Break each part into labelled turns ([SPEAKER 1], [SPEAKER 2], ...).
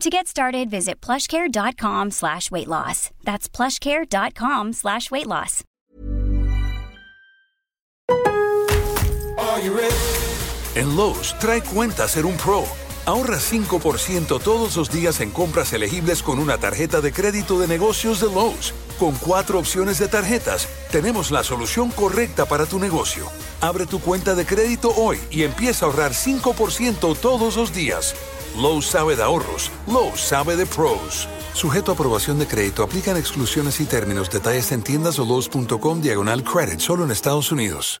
[SPEAKER 1] To get started, visit plushcare.com slash weight loss. That's plushcare.com slash weight loss.
[SPEAKER 2] En Lowe's, trae cuenta ser un pro. Ahorra 5% todos los días en compras elegibles con una tarjeta de crédito de negocios de Lowe's. Con cuatro opciones de tarjetas, tenemos la solución correcta para tu negocio. Abre tu cuenta de crédito hoy y empieza a ahorrar 5% todos los días. Lowe's sabe de ahorros. Lowe's sabe de pros. Sujeto a aprobación de crédito, aplican exclusiones y términos. Detalles en tiendas o Lowe's.com diagonal credit. Solo en Estados Unidos.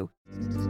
[SPEAKER 3] you.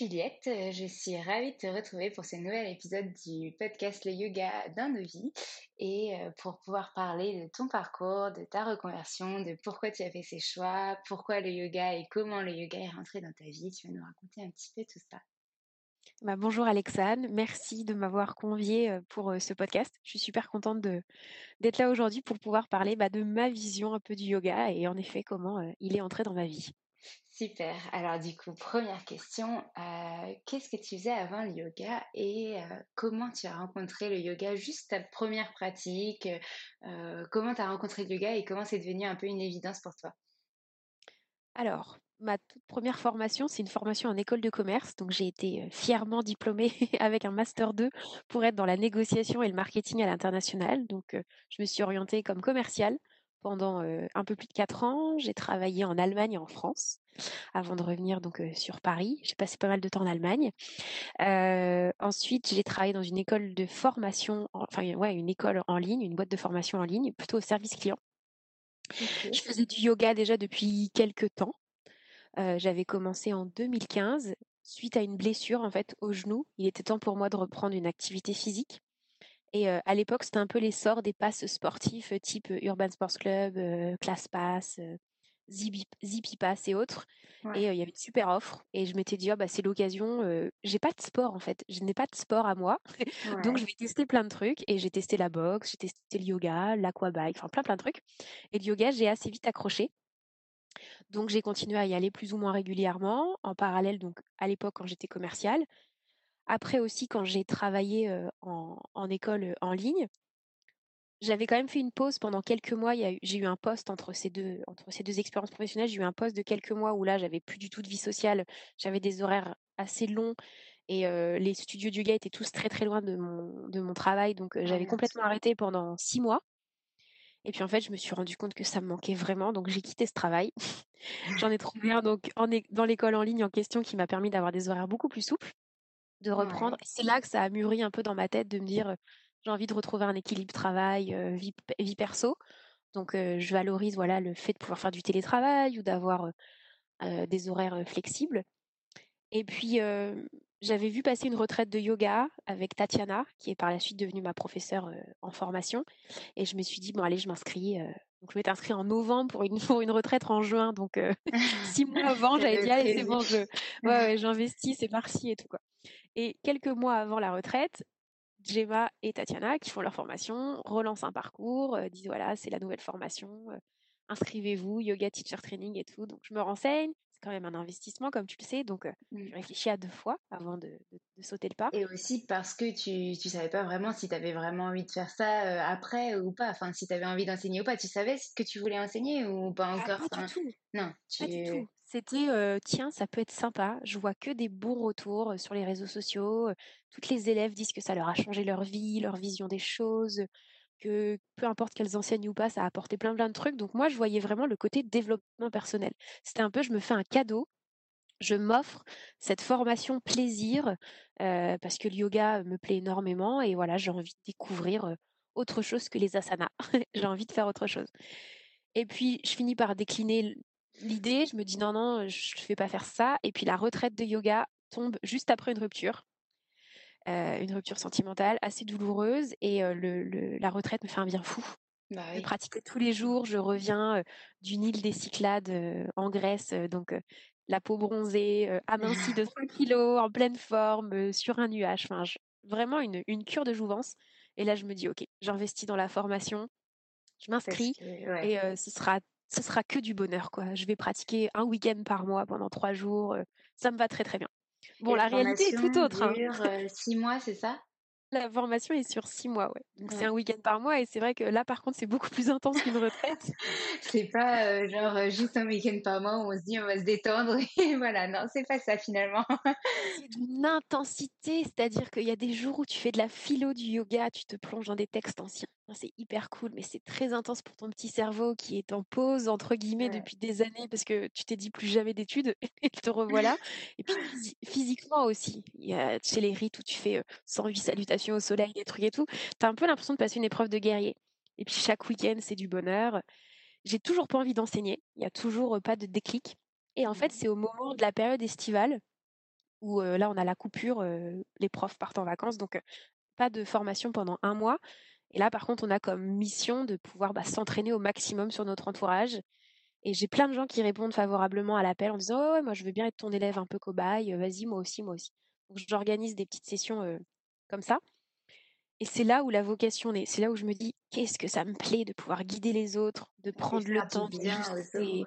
[SPEAKER 4] Juliette, Euh, je suis ravie de te retrouver pour ce nouvel épisode du podcast Le Yoga dans nos vies et euh, pour pouvoir parler de ton parcours, de ta reconversion, de pourquoi tu as fait ces choix, pourquoi le yoga et comment le yoga est rentré dans ta vie. Tu vas nous raconter un petit peu tout ça.
[SPEAKER 5] Bah, bonjour Alexane, merci de m'avoir conviée euh, pour ce podcast. Je suis super contente d'être là aujourd'hui pour pouvoir parler bah, de ma vision un peu du yoga et en effet comment il est entré dans ma vie.
[SPEAKER 4] Super. Alors du coup, première question, euh, qu'est-ce que tu faisais avant le yoga et euh, comment tu as rencontré le yoga, juste ta première pratique, euh, comment tu as rencontré le yoga et comment c'est devenu un peu une évidence pour toi?
[SPEAKER 5] Alors, ma toute première formation, c'est une formation en école de commerce. Donc, j'ai été fièrement diplômée avec un master 2 pour être dans la négociation et le marketing à l'international. Donc, je me suis orientée comme commerciale pendant un peu plus de quatre ans. J'ai travaillé en Allemagne et en France avant de revenir donc sur Paris. J'ai passé pas mal de temps en Allemagne. ensuite, j'ai travaillé dans une école de formation, enfin ouais, une école en ligne, une boîte de formation en ligne, plutôt au service client. Je faisais du yoga déjà depuis quelques temps. J'avais commencé en 2015 suite à une blessure en fait au genou. Il était temps pour moi de reprendre une activité physique. Et à l'époque, c'était un peu l'essor des passes sportifs type Urban Sports Club, Class Pass, Zippy, Pass et autres. Et il y avait une super offre. Et je m'étais dit, «Ah, bah, c'est l'occasion. j'ai pas de sport en fait. Je n'ai pas de sport à moi. Donc je vais tester plein de trucs. Et j'ai testé la boxe, j'ai testé le yoga, l'aquabike, enfin plein plein de trucs. Et le yoga, j'ai assez vite accroché. Donc j'ai continué à y aller plus ou moins régulièrement. En parallèle, donc à l'époque quand j'étais commerciale. Après aussi, quand j'ai travaillé en, école en ligne, j'avais quand même fait une pause pendant quelques mois. J'ai eu un poste entre ces deux, entre ces deux expériences professionnelles. J'ai eu un poste de quelques mois où là, j'avais plus du tout de vie sociale. J'avais des horaires assez longs et les studios du gars étaient tous très très loin de mon, de mon travail. Donc ah j'avais complètement arrêté pendant six mois. Et puis en fait, je me suis rendu compte que ça me manquait vraiment. Donc j'ai quitté ce travail. J'en ai trouvé un donc, en, dans l'école en ligne en question qui m'a permis d'avoir des horaires beaucoup plus souples de reprendre. C'est là que ça a mûri un peu dans ma tête de me dire j'ai envie de retrouver un équilibre travail vie, vie perso. Donc je valorise voilà le fait de pouvoir faire du télétravail ou d'avoir des horaires flexibles. Et puis j'avais vu passer une retraite de yoga avec Tatiana, qui est par la suite devenue ma professeure en formation. Et je me suis dit, bon, allez, je m'inscris. donc, je m'étais inscrite en novembre pour une, pour une retraite en juin. Donc, six mois avant, j'avais dit, allez, c'est bon, je, ouais, j'investis, c'est parti et tout. Quoi. Et quelques mois avant la retraite, Gemma et Tatiana, qui font leur formation, relancent un parcours, euh, disent voilà, c'est la nouvelle formation, euh, inscrivez-vous, yoga teacher training et tout. Donc je me renseigne, c'est quand même un investissement, comme tu le sais, donc euh, mmh. je réfléchis à deux fois avant de, sauter le pas.
[SPEAKER 4] Et aussi parce que tu ne savais pas vraiment si tu avais vraiment envie de faire ça après ou pas, enfin si tu avais envie d'enseigner ou pas, tu savais ce que tu voulais enseigner ou pas ah, encore
[SPEAKER 5] Pas du tout.
[SPEAKER 4] Non,
[SPEAKER 5] tu... pas du tout. C'était tiens, ça peut être sympa. Je vois que des bons retours sur les réseaux sociaux. Toutes les élèves disent que ça leur a changé leur vie, leur vision des choses, que peu importe qu'elles enseignent ou pas, ça a apporté plein plein de trucs. Donc moi, je voyais vraiment le côté développement personnel. C'était un peu, je me fais un cadeau. Je m'offre cette formation plaisir parce que le yoga me plaît énormément et voilà, j'ai envie de découvrir autre chose que les asanas. j'ai envie de faire autre chose. Et puis, je finis par décliner l'idée, je me dis non, non, je ne vais pas faire ça. Et puis la retraite de yoga tombe juste après une rupture. Euh, une rupture sentimentale assez douloureuse et euh, le, la retraite me fait un bien fou. Bah je pratique tous les jours, je reviens euh, d'une île des Cyclades en Grèce, donc la peau bronzée, amincie de 5 kilos, en pleine forme, sur un nuage. Enfin, vraiment une, une, cure de jouvence. Et là, je me dis, ok, j'investis dans la formation, je m'inscris et ce sera ce sera que du bonheur, quoi. Je vais pratiquer un week-end par mois pendant trois jours. ça me va très très bien.
[SPEAKER 4] Bon, la réalité est tout autre. Hein. Dure, six mois, c'est ça?
[SPEAKER 5] La formation est sur six mois, ouais. Donc c'est un week-end par mois et c'est vrai que là, par contre, c'est beaucoup plus intense qu'une retraite.
[SPEAKER 4] c'est pas euh, genre euh, juste un week-end par mois où on se dit on va se détendre et voilà. Non, c'est pas ça finalement.
[SPEAKER 5] c'est d'une intensité, c'est-à-dire qu'il y a des jours où tu fais de la philo du yoga, tu te plonges dans des textes anciens. C'est hyper cool, mais c'est très intense pour ton petit cerveau qui est en pause, entre guillemets, depuis des années parce que tu t'es dit plus jamais d'études et te revoilà. et puis physiquement aussi. Il y a chez les rites où tu fais 108 euh, au soleil, des trucs et tout, tu as un peu l'impression de passer une épreuve de guerrier. Et puis chaque week-end, c'est du bonheur. J'ai toujours pas envie d'enseigner, il n'y a toujours pas de déclic. Et en fait, c'est au moment de la période estivale où là, on a la coupure, les profs partent en vacances, donc pas de formation pendant un mois. Et là, par contre, on a comme mission de pouvoir bah, s'entraîner au maximum sur notre entourage. Et j'ai plein de gens qui répondent favorablement à l'appel en disant ouais, moi je veux bien être ton élève un peu cobaye, vas-y, moi aussi, moi aussi. Donc j'organise des petites sessions comme ça. Et c'est là où la vocation est. C'est là où je me dis, qu'est-ce que ça me plaît de pouvoir guider les autres, de prendre le temps de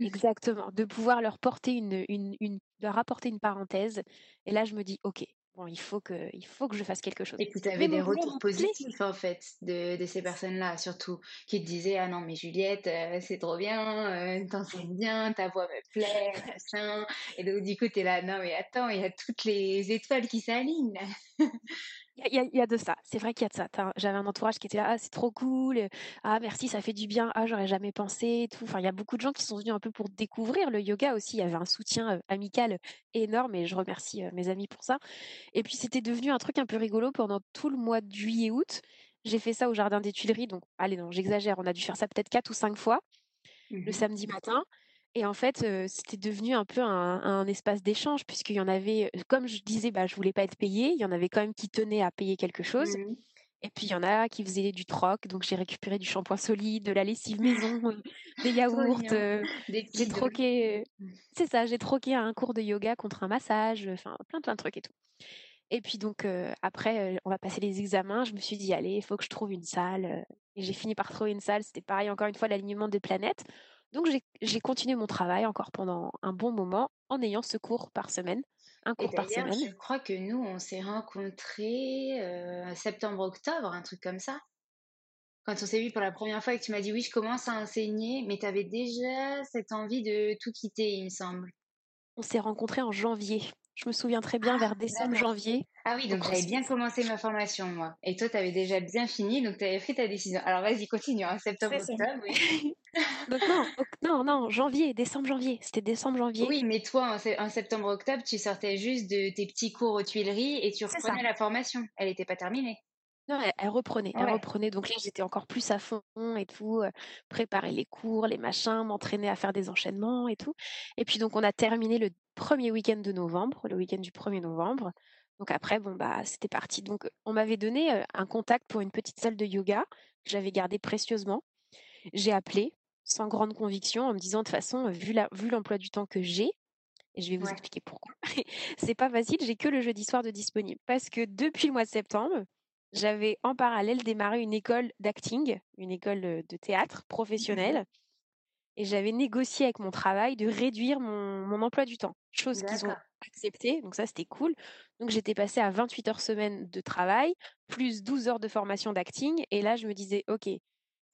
[SPEAKER 5] Exactement, de pouvoir leur porter une, une, leur apporter une parenthèse. Et là, je me dis, ok, bon, il faut que, il faut que je fasse quelque chose.
[SPEAKER 4] Et puis tu avais des retours positifs en fait de, de ces personnes-là, surtout qui te disaient ah non mais Juliette euh, c'est trop bien, euh, t'enseignes bien, ta voix me plaît, machin. Et donc du coup t'es là non mais attends il y a toutes les étoiles qui s'alignent.
[SPEAKER 5] Il y, a, de ça, c'est vrai qu'il y a de ça. J'avais un entourage qui était là, ah, c'est trop cool, ah merci, ça fait du bien, ah j'aurais jamais pensé, tout. Enfin, il y a beaucoup de gens qui sont venus un peu pour découvrir le yoga aussi. Il y avait un soutien amical énorme et je remercie mes amis pour ça. Et puis c'était devenu un truc un peu rigolo pendant tout le mois de juillet-août. J'ai fait ça au jardin des Tuileries, donc allez non, j'exagère, on a dû faire ça peut-être quatre ou cinq fois le mmh samedi matin. Et en fait, c'était devenu un peu un, espace d'échange, puisqu'il y en avait, comme je disais, bah, je voulais pas être payée, il y en avait quand même qui tenaient à payer quelque chose. Mmh et puis il y en a qui faisaient du troc, donc j'ai récupéré du shampoing solide, de la lessive maison, des yaourts, j'ai troqué, mmh. c'est ça, j'ai troqué un cours de yoga contre un massage, enfin plein plein de trucs et tout. Et puis donc après, on va passer les examens. Je me suis dit allez, il faut que je trouve une salle. et j'ai fini par trouver une salle. C'était pareil encore une fois l'alignement des planètes. Donc j'ai continué mon travail encore pendant un bon moment en ayant ce cours par semaine, un cours par semaine.
[SPEAKER 4] Je crois que nous, on s'est rencontrés euh, septembre-octobre, un truc comme ça. Quand on s'est vu pour la première fois et que tu m'as dit oui, je commence à enseigner, mais tu avais déjà cette envie de tout quitter, il me semble.
[SPEAKER 5] On s'est rencontrés en janvier. Je me souviens très bien, vers ah, décembre, janvier.
[SPEAKER 4] Ah oui, donc j'avais bien commencé ma formation, moi. Et toi, tu avais déjà bien fini, donc tu avais pris ta décision. Alors vas-y, continue, hein, septembre, octobre. Oui.
[SPEAKER 5] donc non, non, non, janvier, décembre, janvier. C'était décembre, janvier.
[SPEAKER 4] Oui, mais toi, en, septembre, octobre, tu sortais juste de tes petits cours aux Tuileries et tu reprenais la formation. Elle n'était pas terminée.
[SPEAKER 5] Non, elle, reprenait, elle reprenait. Donc là, j'étais encore plus à fond et tout, préparer les cours, les machins, m'entraîner à faire des enchaînements et tout. Et puis donc, on a terminé le premier week-end de novembre, le week-end du 1er novembre. Donc après, bon bah, c'était parti. Donc, on m'avait donné un contact pour une petite salle de yoga que j'avais gardé précieusement. J'ai appelé sans grande conviction en me disant de toute façon, vu l'emploi du temps que j'ai, et je vais vous expliquer pourquoi. c'est pas facile, j'ai que le jeudi soir de disponible. Parce que depuis le mois de septembre, j'avais en parallèle démarré une école d'acting, une école de théâtre mmh professionnelle. Et j'avais négocié avec mon travail de réduire mon, emploi du temps, chose qu'ils ont accepté. Donc ça, c'était cool. Donc j'étais passée à 28 heures semaine de travail, plus 12 heures de formation d'acting. Et là, je me disais, OK,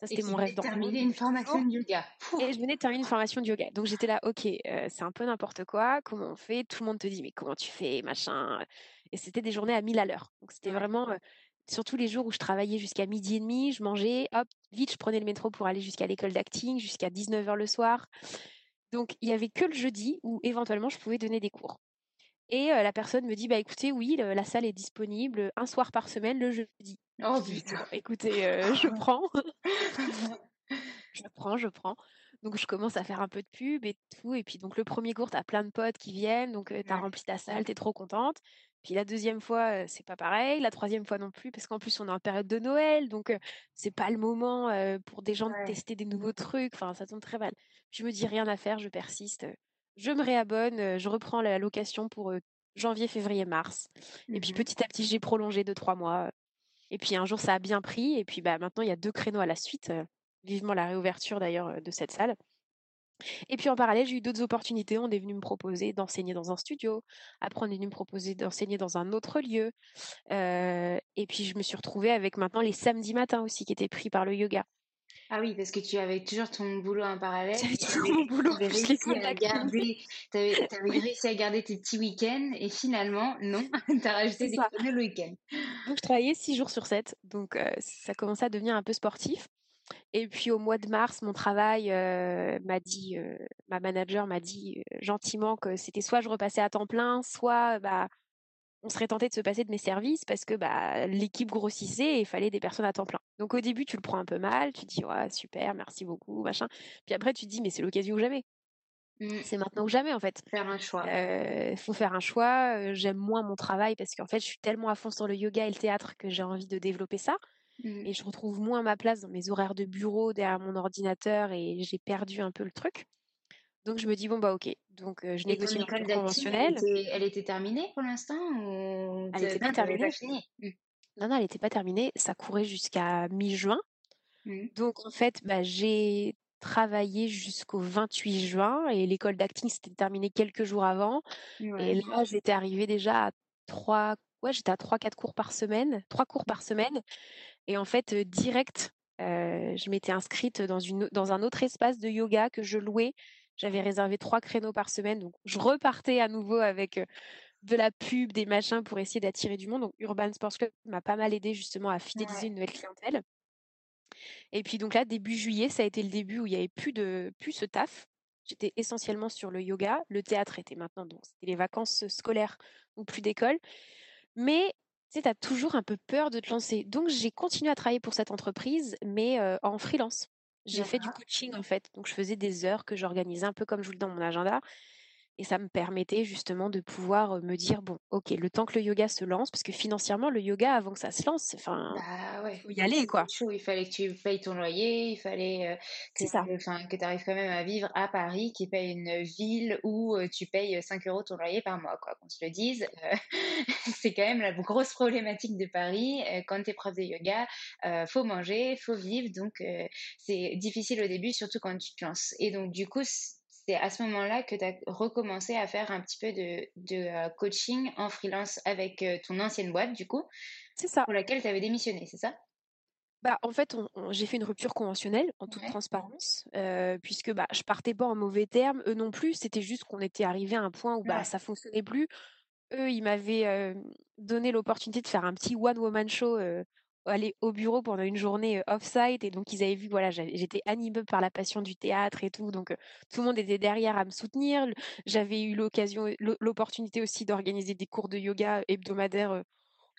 [SPEAKER 5] ça c'était mon rêve
[SPEAKER 4] d'enfant. terminer une formation de yoga.
[SPEAKER 5] Et je venais de terminer une formation de yoga. Donc j'étais là, OK, c'est un peu n'importe quoi. Comment on fait? Tout le monde te dit, mais comment tu fais Machin? Et c'était des journées à 1000 à l'heure. Donc c'était vraiment surtout les jours où je travaillais jusqu'à midi et demi, je mangeais, hop, vite, je prenais le métro pour aller jusqu'à l'école d'acting, jusqu'à 19h le soir. Donc, il n'y avait que le jeudi où éventuellement je pouvais donner des cours. Et la personne me dit, bah écoutez, oui, la salle est disponible un soir par semaine le jeudi.
[SPEAKER 4] Oh putain.
[SPEAKER 5] Écoutez, je prends. je prends, je prends. Donc je commence à faire un peu de pub et tout. Et puis donc le premier cours, tu as plein de potes qui viennent. Donc tu as rempli ta salle, tu es trop contente. Puis la deuxième fois, c'est pas pareil. La troisième fois non plus, parce qu'en plus, on est en période de Noël. Donc, c'est pas le moment pour des gens de tester des nouveaux trucs. Enfin, ça tombe très mal. Je me dis rien à faire, je persiste. Je me réabonne, je reprends la location pour janvier, février, mars. Et puis mmh petit à petit, j'ai prolongé de trois mois. Et puis un jour, ça a bien pris. Et puis bah, maintenant, il y a deux créneaux à la suite. Vivement la réouverture d'ailleurs de cette salle. Et puis en parallèle, j'ai eu d'autres opportunités. On est venu me proposer d'enseigner dans un studio. Après, on est venu me proposer d'enseigner dans un autre lieu. et puis, je me suis retrouvée avec maintenant les samedis matins aussi qui étaient pris par le yoga.
[SPEAKER 4] Ah oui, parce que tu avais toujours ton boulot en parallèle.
[SPEAKER 5] J'avais toujours mon boulot. Tu avais, réussi
[SPEAKER 4] à garder, avais, réussi à garder tes petits week-ends et finalement, non, tu as rajouté des créneaux le week-end.
[SPEAKER 5] Donc, je travaillais six jours sur 7. Donc, ça commençait à devenir un peu sportif. Et puis au mois de mars, mon travail m'a dit, ma manager m'a dit gentiment que c'était soit je repassais à temps plein, soit bah on serait tenté de se passer de mes services parce que bah l'équipe grossissait et il fallait des personnes à temps plein. Donc au début, tu le prends un peu mal, tu dis ouais super, merci beaucoup, machin. Puis après, tu te dis mais c'est l'occasion ou jamais. Mmh. C'est maintenant ou jamais en fait.
[SPEAKER 4] Faire un choix.
[SPEAKER 5] Il faut faire un choix. J'aime moins mon travail parce qu'en fait, je suis tellement à fond sur le yoga et le théâtre que j'ai envie de développer ça. Mmh. Et je retrouve moins ma place dans mes horaires de bureau derrière mon ordinateur et j'ai perdu un peu le truc. Donc je me dis bon bah ok. Donc je négocie une école conventionnelle.
[SPEAKER 4] Elle était, terminée pour l'instant ou
[SPEAKER 5] Elle n'était pas terminée. Mmh. Non non, elle n'était pas terminée. Ça courait jusqu'à mi-juin. Mmh. Donc en fait, bah, j'ai travaillé jusqu'au 28 juin et l'école d'acting s'était terminée quelques jours avant. Et là, j'étais arrivée déjà à trois ouais, j'étais à 3-4 cours par semaine, 3 cours par semaine. Et en fait, direct, je m'étais inscrite dans, une, dans un autre espace de yoga que je louais. J'avais réservé trois créneaux par semaine. Donc, je repartais à nouveau avec de la pub, des machins pour essayer d'attirer du monde. Donc, Urban Sports Club m'a pas mal aidé justement à fidéliser une nouvelle clientèle. Et puis, donc là, début juillet, ça a été le début où il n'y avait plus, de, plus ce taf. J'étais essentiellement sur le yoga. Le théâtre était maintenant, donc c'était les vacances scolaires ou plus d'école. Mais tu sais, as toujours un peu peur de te lancer. Donc, j'ai continué à travailler pour cette entreprise, mais en freelance. J'ai fait du coaching en fait. Donc, je faisais des heures que j'organisais un peu comme je voulais dans mon agenda. Et ça me permettait justement de pouvoir me dire bon, ok, le temps que le yoga se lance, parce que financièrement, le yoga, avant que ça se lance, enfin,
[SPEAKER 4] bah ouais.
[SPEAKER 5] faut y aller quoi.
[SPEAKER 4] Il fallait que tu payes ton loyer, il fallait que, que tu arrives quand même à vivre à Paris, qui paye une ville où tu payes 5 euros ton loyer par mois, quoi. Qu'on se le dise, c'est quand même la grosse problématique de Paris. quand tu es prof de yoga, faut manger, faut vivre, donc c'est difficile au début, surtout quand tu te lances. Et donc, du coup, c'est à ce moment-là que tu as recommencé à faire un petit peu de, euh, coaching en freelance avec euh, ton ancienne boîte, du coup.
[SPEAKER 5] C'est ça.
[SPEAKER 4] Pour laquelle tu avais démissionné, c'est ça?
[SPEAKER 5] Bah, en fait, j'ai fait une rupture conventionnelle en toute transparence, euh, puisque bah, je partais pas en mauvais termes, eux non plus. C'était juste qu'on était arrivé à un point où bah, ça fonctionnait plus. Eux, ils m'avaient donné l'opportunité de faire un petit one-woman show aller au bureau pendant une journée off-site. Et donc ils avaient vu voilà j'étais animée par la passion du théâtre et tout. Donc tout le monde était derrière à me soutenir. J'avais eu l'occasion l'opportunité aussi d'organiser des cours de yoga hebdomadaires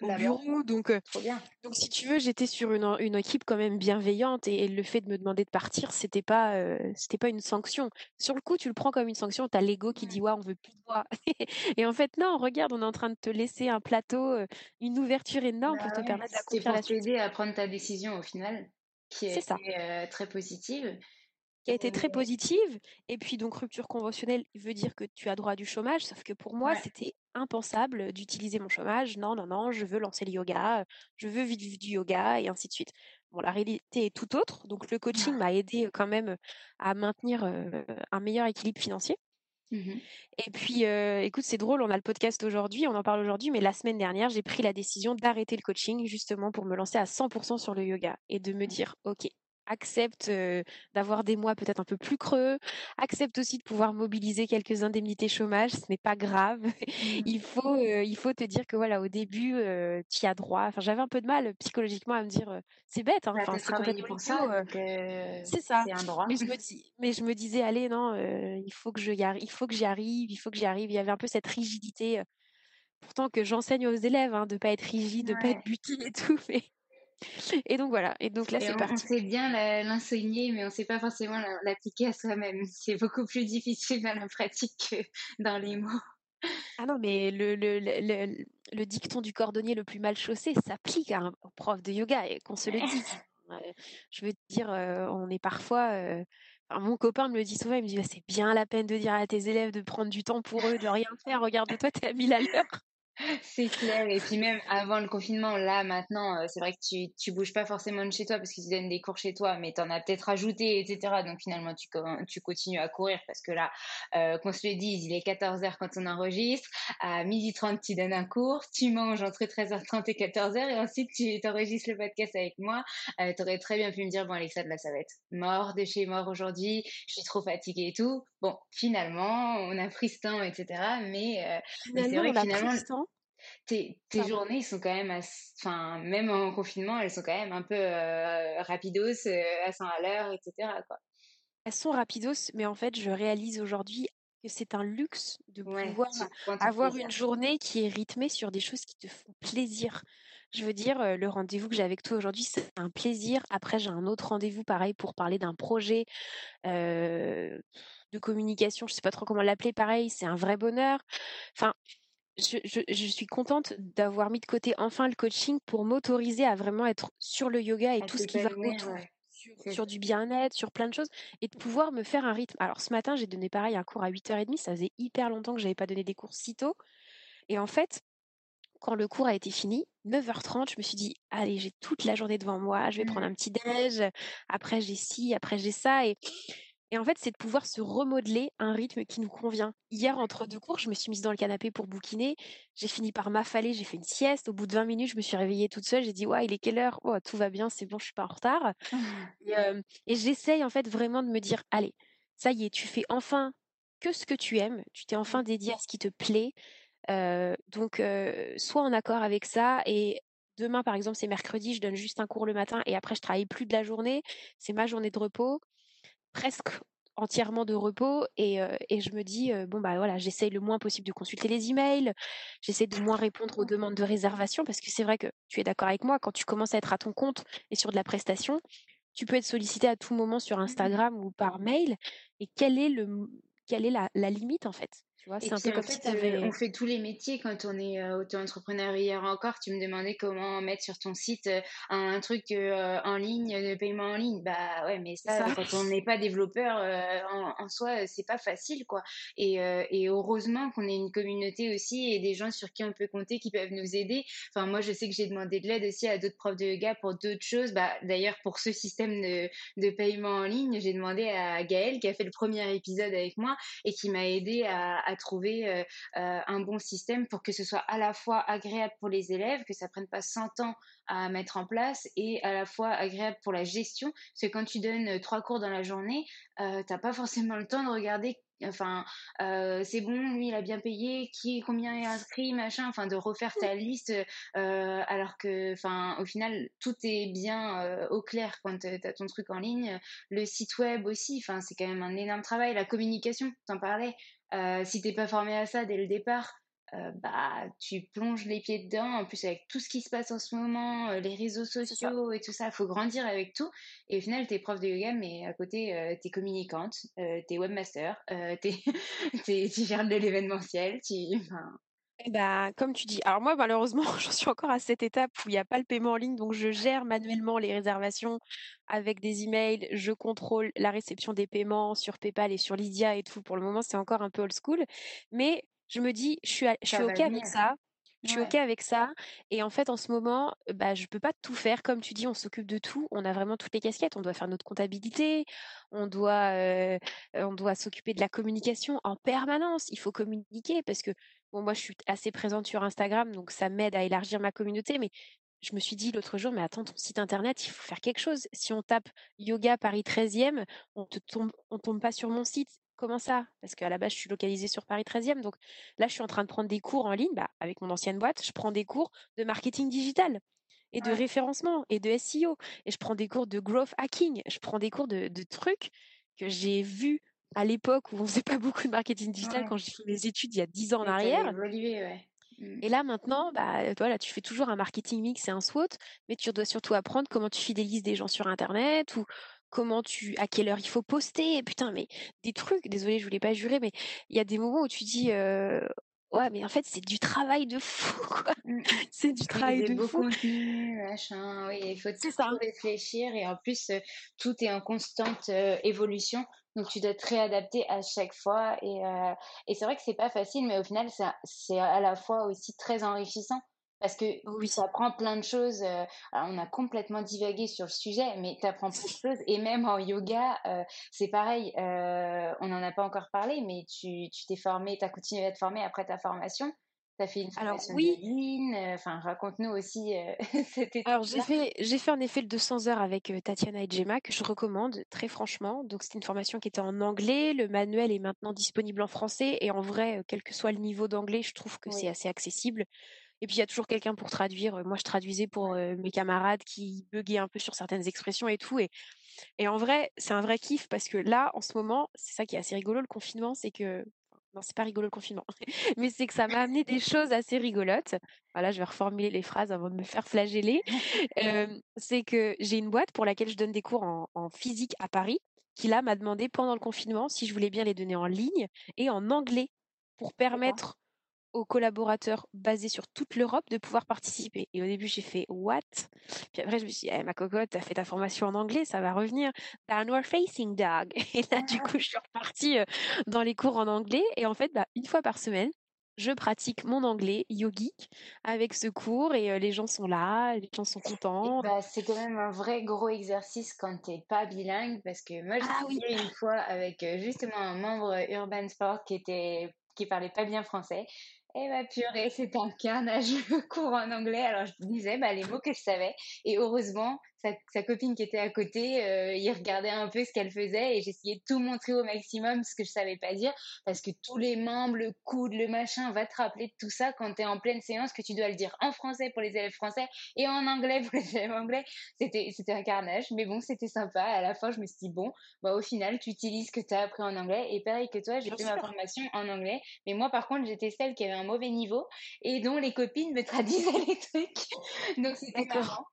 [SPEAKER 5] au bureau. Donc, donc, si tu veux, j'étais sur une, une, équipe quand même bienveillante et, le fait de me demander de partir, c'était pas, c'était pas une sanction. Sur le coup, tu le prends comme une sanction. T'as l'ego qui dit ouais, on veut plus de toi. et en fait, non, regarde, on est en train de te laisser un plateau, une ouverture énorme pour
[SPEAKER 4] bah
[SPEAKER 5] te permettre d'accomplir
[SPEAKER 4] la suite. à prendre ta décision au final, qui est, très positive
[SPEAKER 5] qui a été très positive. Et puis donc rupture conventionnelle veut dire que tu as droit du chômage, sauf que pour moi c'était impensable d'utiliser mon chômage. Non, non, non, je veux lancer le yoga, je veux vivre du yoga et ainsi de suite. Bon, la réalité est tout autre. Donc le coaching m'a aidé quand même à maintenir un meilleur équilibre financier. Mmh et puis, écoute, c'est drôle, on a le podcast aujourd'hui, on en parle aujourd'hui, mais la semaine dernière, j'ai pris la décision d'arrêter le coaching justement pour me lancer à 100% sur le yoga et de me dire, OK, accepte d'avoir des mois peut-être un peu plus creux, accepte aussi de pouvoir mobiliser quelques indemnités chômage, ce n'est pas grave. Mmh. il faut il faut te dire que voilà au début tu y as droit. Enfin j'avais un peu de mal psychologiquement à me dire c'est bête hein.
[SPEAKER 4] Bah,
[SPEAKER 5] enfin
[SPEAKER 4] c'est complètement pour ça
[SPEAKER 5] c'est ça.
[SPEAKER 4] un droit.
[SPEAKER 5] Mais je me dis mais je me disais allez non il faut que je y il faut que j'y arrive, il faut que j'y arrive. Il y avait un peu cette rigidité pourtant que j'enseigne aux élèves hein, de pas être rigide, de pas être buté et tout mais et donc voilà, et donc là c'est parti.
[SPEAKER 4] On sait bien l'enseigner, mais on ne sait pas forcément l'appliquer à soi-même. C'est beaucoup plus difficile dans la pratique que dans les mots.
[SPEAKER 5] Ah non, mais le, le, le, le dicton du cordonnier le plus mal chaussé s'applique à un prof de yoga, et qu'on se le dise. Je veux dire, on est parfois... mon copain me le dit souvent, il me dit «Bah, c'est bien la peine de dire à tes élèves de prendre du temps pour eux, de rien faire. Regarde-toi, t'es à mille à l'heure.
[SPEAKER 4] C'est clair. Et puis même avant le confinement, là maintenant, euh, c'est vrai que tu, tu bouges pas forcément de chez toi parce qu'ils te donnent des cours chez toi, mais tu en as peut-être rajouté, etc. Donc finalement, tu, tu continues à courir parce que là, euh, qu'on se le dise, il est 14h quand on enregistre. À 12h30, tu donnes un cours. Tu manges entre 13h30 et 14h et ensuite tu t'enregistres le podcast avec moi. Euh, tu aurais très bien pu me dire, bon Alexa, là ça va être mort de chez mort aujourd'hui. Je suis trop fatiguée et tout. Bon, finalement, on a pris ce temps, etc. Mais,
[SPEAKER 5] mais c'est vrai que finalement
[SPEAKER 4] tes, tes journées sont quand même, enfin, même en confinement, elles sont quand même un peu euh, rapidos, euh, elles sont à l'heure, etc. Quoi.
[SPEAKER 5] Elles sont rapidos, mais en fait, je réalise aujourd'hui que c'est un luxe de pouvoir avoir une journée qui est rythmée sur des choses qui te font plaisir. Je veux dire, euh, le rendez-vous que j'ai avec toi aujourd'hui, c'est un plaisir. Après, j'ai un autre rendez-vous pareil pour parler d'un projet de communication. Je sais pas trop comment l'appeler. Pareil, c'est un vrai bonheur. Enfin, je, suis contente d'avoir mis de côté enfin le coaching pour m'autoriser à vraiment être sur le yoga et tout ce qui va autour. Sur, du bien-être, sur plein de choses, et de pouvoir me faire un rythme. Alors ce matin, j'ai donné pareil un cours à 8h30, ça faisait hyper longtemps que je n'avais pas donné des cours si tôt. Et en fait, quand le cours a été fini, 9h30, je me suis dit, allez, j'ai toute la journée devant moi, je vais prendre mmh. un petit déj, après j'ai ci, après j'ai ça. Et Et en fait, c'est de pouvoir se remodeler un rythme qui nous convient. Hier, entre deux cours, je me suis mise dans le canapé pour bouquiner. J'ai fini par m'affaler, j'ai fait une sieste. Au bout de 20 minutes, je me suis réveillée toute seule. J'ai dit, ouais, il est quelle heure? Oh, tout va bien, c'est bon, je suis pas en retard. et, et j'essaye en fait vraiment de me dire, allez, ça y est, tu fais enfin que ce que tu aimes. Tu t'es enfin dédié à ce qui te plaît. donc, sois en accord avec ça et demain, par exemple, c'est mercredi, je donne juste un cours le matin et après, je travaille plus de la journée. C'est ma journée de repos presque entièrement de repos et, et je me dis bon bah voilà j'essaye le moins possible de consulter les emails j'essaie de moins répondre aux demandes de réservation parce que c'est vrai que tu es d'accord avec moi quand tu commences à être à ton compte et sur de la prestation tu peux être sollicité à tout moment sur mmh Instagram ou par mail et quel est le quelle est la, la limite en fait?
[SPEAKER 4] C'est un peu comme si avais... on fait tous les métiers quand on est auto-entrepreneur. Hier encore, tu me demandais comment mettre sur ton site un, truc en ligne, de paiement en ligne. Bah ouais, mais ça, quand on n'est pas développeur en, soi, c'est pas facile, quoi. Et, et heureusement qu'on ait une communauté aussi et des gens sur qui on peut compter, qui peuvent nous aider. Enfin, moi, je sais que j'ai demandé de l'aide aussi à d'autres profs de yoga pour d'autres choses. Bah, d'ailleurs, pour ce système de, de paiement en ligne, j'ai demandé à Gaëlle, qui a fait le premier épisode avec moi et qui m'a aidé à à trouver euh, euh, un bon système pour que ce soit à la fois agréable pour les élèves, que ça prenne pas 100 ans à mettre en place et à la fois agréable pour la gestion. Parce que quand tu donnes euh, trois cours dans la journée, euh, t'as pas forcément le temps de regarder enfin c'est bon lui il a bien payé qui combien est inscrit machin enfin de refaire ta liste alors que enfin au final tout est bien au clair quand tu as ton truc en ligne. Le site web aussi enfin c'est quand même un énorme travail. La communication t'en parlais euh, si t'es pas formé à ça dès le départ, euh, bah tu plonges les pieds dedans. En plus avec tout ce qui se passe en ce moment, euh, les réseaux sociaux et tout ça, il faut grandir avec tout. Et au final, t'es prof de yoga, mais à côté, t'es communicante, t'es webmaster, t'es, tu gères de l'événementiel, tu,
[SPEAKER 5] bah, comme tu dis, alors moi malheureusement j'en suis encore à cette étape où il n'y a pas le paiement en ligne, donc je gère manuellement les réservations avec des emails, je contrôle la réception des paiements sur PayPal et sur Lydia et tout. Pour le moment c'est encore un peu old school, mais je me dis je suis, je suis ok avec ça. Je suis OK avec ça. Et en fait, en ce moment, bah, je peux pas tout faire. Comme tu dis, on s'occupe de tout. On a vraiment toutes les casquettes. On doit faire notre comptabilité. On doit, on doit s'occuper de la communication en permanence. Il faut communiquer parce que Bon, moi, je suis assez présente sur Instagram, donc ça m'aide à élargir ma communauté, mais je me suis dit l'autre jour, mais attends, ton site internet, il faut faire quelque chose. Si on tape yoga Paris 13e, on te tombe, on tombe pas sur mon site. Comment ça? Parce qu'à la base, je suis localisée sur Paris 13e. Donc là, je suis en train de prendre des cours en ligne. Bah, avec mon ancienne boîte, je prends des cours de marketing digital et de référencement et de SEO. Et je prends des cours de growth hacking. Je prends des cours de, de trucs que j'ai vus à l'époque où on faisait pas beaucoup de marketing digital quand j'ai fait mes études il y a 10 ans en arrière. Mmh. Et là maintenant, bah voilà, tu fais toujours un marketing mix et un SWOT, mais tu dois surtout apprendre comment tu fidélises des gens sur internet ou comment tu à quelle heure il faut poster. Putain, mais des trucs, désolé, je voulais pas jurer, mais il y a des moments où tu dis euh, Ouais, mais en fait, c'est du travail de fou, quoi. Mmh, mmh. C'est du travail de fou.
[SPEAKER 4] Contenu, machin, oui, il faut toujours réfléchir et en plus, tout est en constante évolution. Donc tu dois te réadapter à chaque fois et, euh, et c'est vrai que c'est pas facile, mais au final c'est à la fois aussi très enrichissant parce que oui. ça apprend plein de choses. Euh, alors on a complètement divagué sur le sujet, mais tu apprends plein de choses et même en yoga euh, c'est pareil. Euh, on n'en a pas encore parlé, mais tu tu t'es formé, tu as continué à te former après ta formation. Fait une Alors, oui. Euh, enfin, raconte-nous aussi euh, cette.
[SPEAKER 5] Alors, j'ai fait, j'ai fait en effet le 200 heures avec euh, Tatiana et Gemma, que je recommande très franchement. Donc, c'est une formation qui était en anglais. Le manuel est maintenant disponible en français. Et en vrai, quel que soit le niveau d'anglais, je trouve que c'est assez accessible. Et puis, il y a toujours quelqu'un pour traduire. Moi, je traduisais pour mes camarades qui buguaient un peu sur certaines expressions et tout. Et, et en vrai, c'est un vrai kiff parce que là, en ce moment, c'est ça qui est assez rigolo, le confinement, c'est que non, c'est pas rigolo le confinement, mais c'est que ça m'a amené des choses assez rigolotes. Voilà, je vais reformuler les phrases avant de me faire flageller. c'est que j'ai une boîte pour laquelle je donne des cours en, en physique à Paris, qui là m'a demandé pendant le confinement si je voulais bien les donner en ligne et en anglais pour permettre aux collaborateurs basés sur toute l'Europe de pouvoir participer. Et au début, j'ai fait what? Puis après, je me suis dit, eh, ma cocotte, t'as fait ta formation en anglais, ça va revenir. Downward facing dog. Et là, du coup, je suis repartie euh, dans les cours en anglais. Et en fait, bah, une fois par semaine, je pratique mon anglais yogique avec ce cours et les gens sont là, les gens sont contents.
[SPEAKER 4] Bah, c'est quand même un vrai gros exercice quand t'es pas bilingue parce que moi j'ai
[SPEAKER 5] Ah oui.
[SPEAKER 4] une fois avec justement un membre Urban Sport qui était qui parlait pas bien français. Et bah purée, c'était un carnage cours en anglais. Alors je disais bah, les mots que je savais et heureusement sa, sa copine qui était à côté, euh, il regardait un peu ce qu'elle faisait et j'essayais de tout montrer au maximum ce que je savais pas dire parce que tous les membres, le coude, le machin, va te rappeler de tout ça quand tu es en pleine séance que tu dois le dire en français pour les élèves français et en anglais pour les élèves anglais. C'était c'était un carnage, mais bon, c'était sympa. À la fin, je me suis dit bon, bah au final, tu utilises ce que tu as appris en anglais et pareil que toi, j'ai fait ma formation en anglais, mais moi par contre, j'étais celle qui avait un mauvais niveau et dont les copines me traduisaient les trucs. Donc c'était marrant.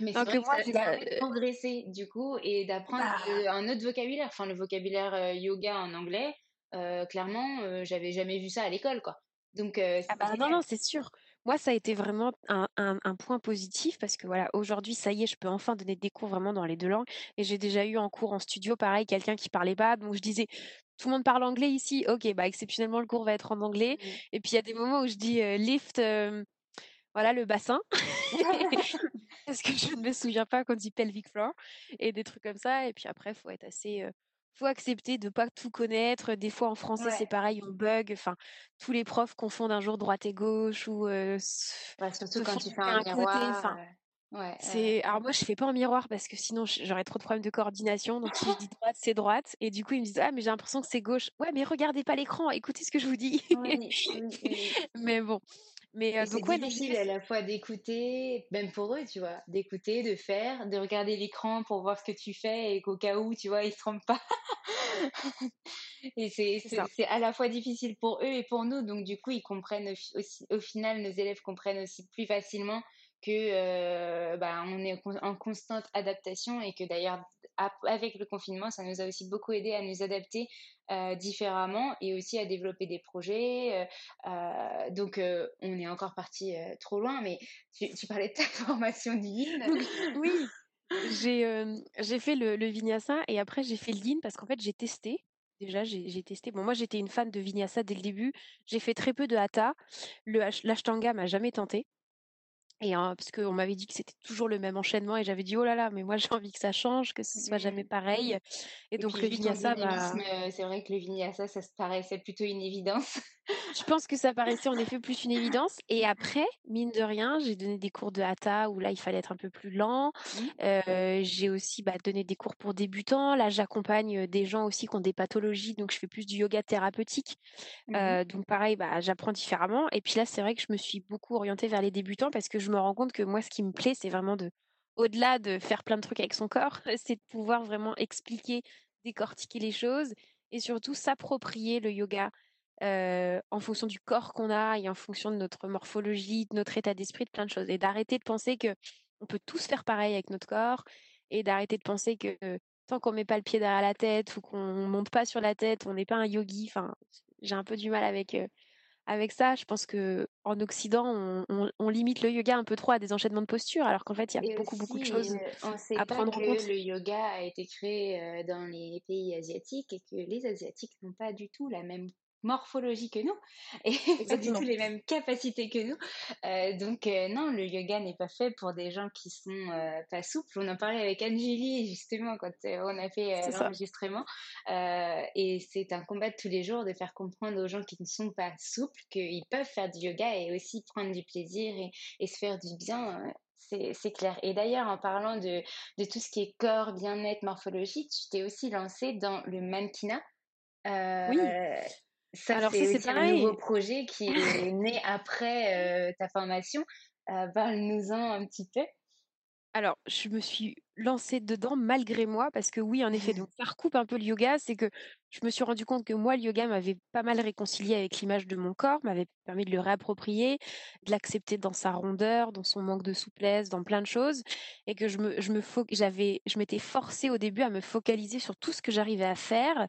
[SPEAKER 4] Mais c'est
[SPEAKER 5] moi,
[SPEAKER 4] ça,
[SPEAKER 5] c'est
[SPEAKER 4] ça
[SPEAKER 5] bah,
[SPEAKER 4] permet de progresser du coup et d'apprendre
[SPEAKER 5] bah
[SPEAKER 4] euh, un autre vocabulaire. Enfin, le vocabulaire euh, yoga en anglais, euh, clairement, euh, j'avais jamais vu ça à l'école, quoi. Donc, euh,
[SPEAKER 5] Ah bah non, non, c'est sûr. Moi, ça a été vraiment un, un, un point positif parce que voilà, aujourd'hui, ça y est, je peux enfin donner des cours vraiment dans les deux langues. Et j'ai déjà eu en cours en studio, pareil, quelqu'un qui parlait pas. Donc je disais, tout le monde parle anglais ici. Ok, bah exceptionnellement, le cours va être en anglais.
[SPEAKER 4] Mm.
[SPEAKER 5] Et puis il y a des moments où je dis euh, lift, euh, voilà, le bassin. parce que je ne me souviens pas qu'on dit pelvic floor et des trucs comme ça. Et puis après, faut être assez, euh, faut accepter de pas tout connaître. Des fois en français, c'est pareil, on bug. Enfin, tous les profs confondent un jour droite et gauche ou euh,
[SPEAKER 4] Ouais, surtout quand tu fais un
[SPEAKER 5] un côté.
[SPEAKER 4] miroir. Euh, ouais,
[SPEAKER 5] c'est. Alors moi, je fais pas en miroir parce que sinon j'aurais trop de problèmes de coordination. Donc si je dis droite, c'est droite. Et du coup, ils me disent ah mais j'ai l'impression que c'est gauche. Ouais, mais regardez pas l'écran, écoutez ce que je vous dis.
[SPEAKER 4] Oui, oui, oui, oui.
[SPEAKER 5] Mais bon. Mais euh, donc ouais,
[SPEAKER 4] difficile à la fois d'écouter, même pour eux, tu vois, d'écouter, de faire, de regarder l'écran pour voir ce que tu fais et qu'au cas où, tu vois, ils se trompent pas. Et c'est à la fois difficile pour eux et pour nous, donc du coup, ils comprennent aussi, au final, nos élèves comprennent aussi plus facilement que euh, bah, on est en constante adaptation et que d'ailleurs, avec le confinement, ça nous a aussi beaucoup aidé à nous adapter euh, différemment et aussi à développer des projets. euh, euh, donc, on est encore parti trop loin, mais tu, parlais de ta formation du
[SPEAKER 5] oui, j'ai fait le, vinyasa et après j'ai fait le yin parce qu'en fait j'ai testé. Déjà, j'ai testé. Bon, moi j'étais une fan de vinyasa dès le début. J'ai fait très peu de hatha. Le l'ashtanga m'a jamais tenté. Et hein, parce qu'on m'avait dit que c'était toujours le même enchaînement et j'avais dit oh là là, mais moi j'ai envie que ça change, que ce soit jamais
[SPEAKER 4] Mm.
[SPEAKER 5] pareil. Et
[SPEAKER 4] Et
[SPEAKER 5] donc
[SPEAKER 4] puis,
[SPEAKER 5] le vinyasa m'a.
[SPEAKER 4] euh, c'est vrai que le vinyasa, ça se paraissait plutôt une évidence.
[SPEAKER 5] Je pense que ça paraissait en effet plus une évidence. Et après, mine de rien, j'ai donné des cours de hatha où là, il fallait être un peu plus lent.
[SPEAKER 4] Mm.
[SPEAKER 5] Euh, j'ai aussi bah, donné des cours pour débutants. Là, j'accompagne des gens aussi qui ont des pathologies, donc je fais plus du yoga thérapeutique.
[SPEAKER 4] Mhm.
[SPEAKER 5] Euh, donc pareil, bah, j'apprends différemment. Et puis là, c'est vrai que je me suis beaucoup orientée vers les débutants parce que je me rends compte que moi, ce qui me plaît, c'est vraiment de, au-delà de faire plein de trucs avec son corps, c'est de pouvoir vraiment expliquer, décortiquer les choses et surtout s'approprier le yoga en fonction du corps qu'on a et en fonction de notre morphologie, de notre état d'esprit, de plein de choses. Et d'arrêter de penser que on peut tous faire pareil avec notre corps et d'arrêter de penser que tant qu'on met pas le pied derrière la tête ou qu'on monte pas sur la tête, on n'est pas un yogi. Enfin, j'ai un peu du mal avec avec ça. Je pense que en Occident, on, on- on limite le yoga un peu trop à des enchaînements de postures, alors qu'en fait, il y a
[SPEAKER 4] Et
[SPEAKER 5] beaucoup beaucoup de choses
[SPEAKER 4] euh, on ne sait
[SPEAKER 5] à
[SPEAKER 4] pas
[SPEAKER 5] prendre en
[SPEAKER 4] que
[SPEAKER 5] compte.
[SPEAKER 4] le yoga a été créé euh, dans les pays asiatiques et que les Asiatiques n'ont pas du tout la même morphologie que nous et pas du tout les mêmes capacités que nous. Euh, donc euh, non, le yoga n'est pas fait pour des gens qui sont euh, pas souples. On en parlait avec Anjali justement quand on a fait l'enregistrement. Et c'est un combat de tous les jours de faire comprendre aux gens qui ne sont pas souples qu'ils peuvent faire du yoga et aussi prendre du plaisir et, et se faire du bien. euh, c'est clair. Et d'ailleurs, en parlant de, de tout ce qui est corps, bien-être, morphologie, tu t'es aussi lancé dans le mannequinat.
[SPEAKER 5] Oui.
[SPEAKER 4] Ça,
[SPEAKER 5] Alors ça,
[SPEAKER 4] c'est
[SPEAKER 5] c'est
[SPEAKER 4] aussi un nouveau projet qui est né après euh, ta formation. Euh, Parle-nous-en un petit peu.
[SPEAKER 5] Alors, je me suis lancée dedans malgré moi parce que oui, en effet, donc ça recoupe un peu le yoga, c'est que je me suis rendu compte que moi, le yoga m'avait pas mal réconcilié avec l'image de mon corps, m'avait permis de le réapproprier, de l'accepter dans sa rondeur, dans son manque de souplesse, dans plein de choses, et que je me, je me fo- j'avais, je m'étais forcée au début à me focaliser sur tout ce que j'arrivais à faire,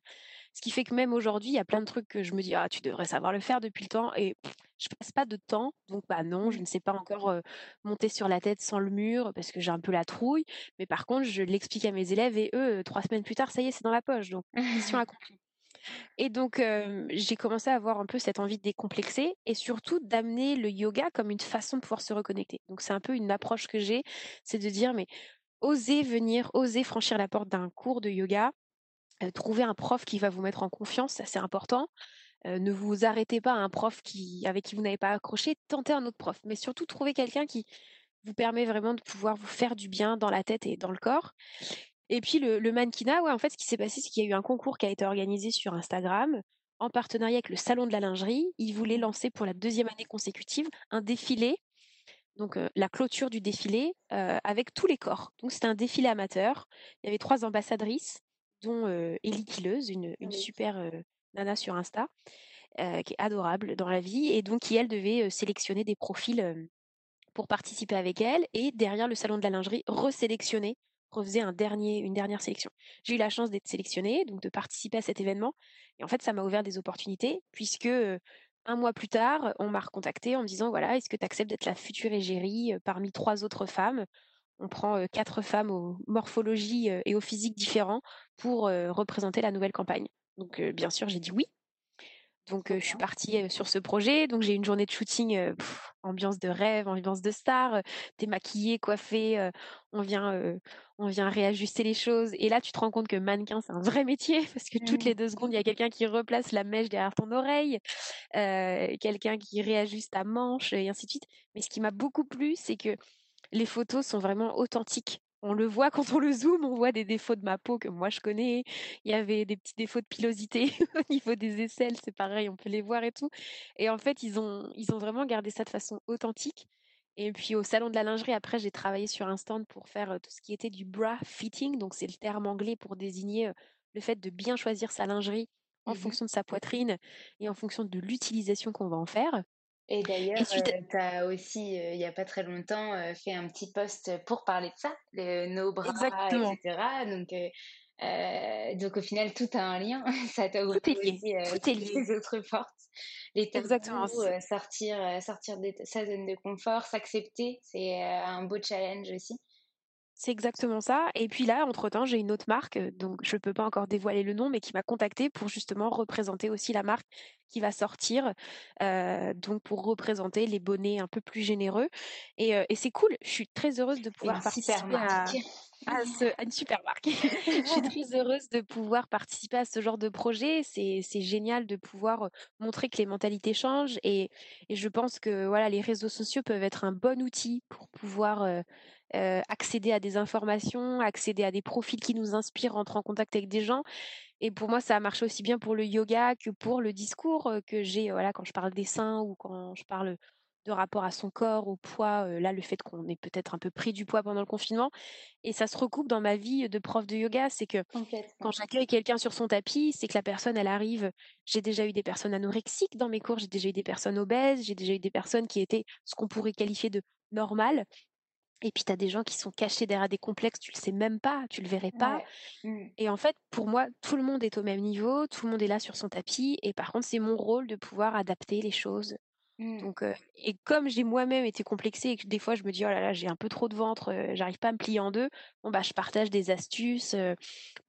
[SPEAKER 5] ce qui fait que même aujourd'hui, il y a plein de trucs que je me dis, ah, tu devrais savoir le faire depuis le temps, et pff, je passe pas de temps, donc bah non, je ne sais pas encore euh, monter sur la tête sans le mur parce que j'ai un peu la trouille. Mais par contre, je l'explique à mes élèves et eux, trois semaines plus tard, ça y est, c'est dans la poche. Donc, mission accomplie. Et donc, j'ai commencé à avoir un peu cette envie de décomplexer et surtout d'amener le yoga comme une façon de pouvoir se reconnecter. Donc, c'est un peu une approche que j'ai, c'est de dire, mais osez venir, osez franchir la porte d'un cours de yoga, trouver un prof qui va vous mettre en confiance, ça c'est important. ne vous arrêtez pas à un prof avec qui vous n'avez pas accroché, tentez un autre prof. Mais surtout, trouvez quelqu'un qui vous permet vraiment de pouvoir vous faire du bien dans la tête et dans le corps. Et puis le, mannequinat, en fait, ce qui s'est passé, c'est qu'il y a eu un concours qui a été organisé sur Instagram en partenariat avec le Salon de la lingerie. Ils voulaient lancer pour la deuxième année consécutive un défilé, donc la clôture du défilé avec tous les corps. Donc c'était un défilé amateur. Il y avait trois ambassadrices, dont Ellie Killeuse, une, une super nana sur Insta, qui est adorable dans la vie, et donc qui elle devait sélectionner des profils pour participer avec elle, et derrière le Salon de la lingerie, resélectionner refaisait un dernier, une dernière sélection. J'ai eu la chance d'être sélectionnée, donc de participer à cet événement. Et en fait, ça m'a ouvert des opportunités, puisque un mois plus tard, on m'a recontacté en me disant voilà, est-ce que tu acceptes d'être la future égérie parmi trois autres femmes On prend quatre femmes aux morphologies et aux physiques différents pour représenter la nouvelle campagne. Donc, bien sûr, j'ai dit oui. Donc, je suis partie sur ce projet. Donc, j'ai une journée de shooting, ambiance de rêve, ambiance de star. T'es maquillée, coiffée, on vient, on vient réajuster les choses. Et là, tu te rends compte que mannequin, c'est un vrai métier parce que toutes les mmh. deux secondes, il y a quelqu'un qui replace la mèche derrière ton oreille, quelqu'un qui réajuste ta manche et ainsi de suite. Mais ce qui m'a beaucoup plu, c'est que les photos sont vraiment authentiques on le voit quand on le zoome, on voit des défauts de ma peau que moi je connais. Il y avait des petits défauts de pilosité au niveau des aisselles, c'est pareil, on peut les voir et tout. Et en fait, ils ont, ils ont vraiment gardé ça de façon authentique. Et puis au salon de la lingerie, après, j'ai travaillé sur un stand pour faire tout ce qui était du bra fitting. Donc c'est le terme anglais pour désigner le fait de bien choisir sa lingerie en mmh fonction de sa poitrine et en fonction de l'utilisation qu'on va en faire.
[SPEAKER 4] Et d'ailleurs, tu as aussi, il n'y a pas très longtemps, fait un petit post pour parler de ça, nos bras, etc. Donc, donc au final, tout a un lien. ça t'a ouvert aussi
[SPEAKER 5] tout est lié.
[SPEAKER 4] les autres portes. Les Exactement. sortir, sortir de sa zone de confort, s'accepter, c'est un beau challenge aussi.
[SPEAKER 5] C'est exactement ça. Et puis là, entre-temps, j'ai une autre marque, donc je ne peux pas encore dévoiler le nom, mais qui m'a contacté pour justement représenter aussi la marque qui va sortir, donc pour représenter les bonnets un peu plus généreux. Et, c'est cool. Je suis très heureuse de pouvoir participer à, une super marque. je suis très heureuse de pouvoir participer à ce genre de projet. C'est génial de pouvoir montrer que les mentalités changent. Et, et, je pense que voilà, les réseaux sociaux peuvent être un bon outil pour pouvoir euh, accéder à des informations, accéder à des profils qui nous inspirent, rentrer en contact avec des gens. Et pour moi, ça a marché aussi bien pour le yoga que pour le discours euh, que j'ai voilà, quand je parle des seins ou quand je parle de rapport à son corps, au poids, euh, là, le fait qu'on ait peut-être un peu pris du poids pendant le confinement. Et ça se recoupe dans ma vie de prof de yoga, c'est que quand j'accueille quelqu'un sur son tapis, c'est que la personne, elle arrive. J'ai déjà eu des personnes anorexiques dans mes cours, j'ai déjà eu des personnes obèses, j'ai déjà eu des personnes qui étaient ce qu'on pourrait qualifier de normales. Et puis, tu as des gens qui sont cachés derrière des complexes, tu le sais même pas, tu le verrais pas. Mmh. Et en fait, pour moi, tout le monde est au même niveau, tout le monde est là sur son tapis. Et par contre, c'est mon rôle de pouvoir adapter les choses. Mmh. Donc, et comme j'ai moi-même été complexée et que des fois je me dis, oh là là, j'ai un peu trop de ventre, j'arrive pas à me plier en deux, bon, bah, je partage des astuces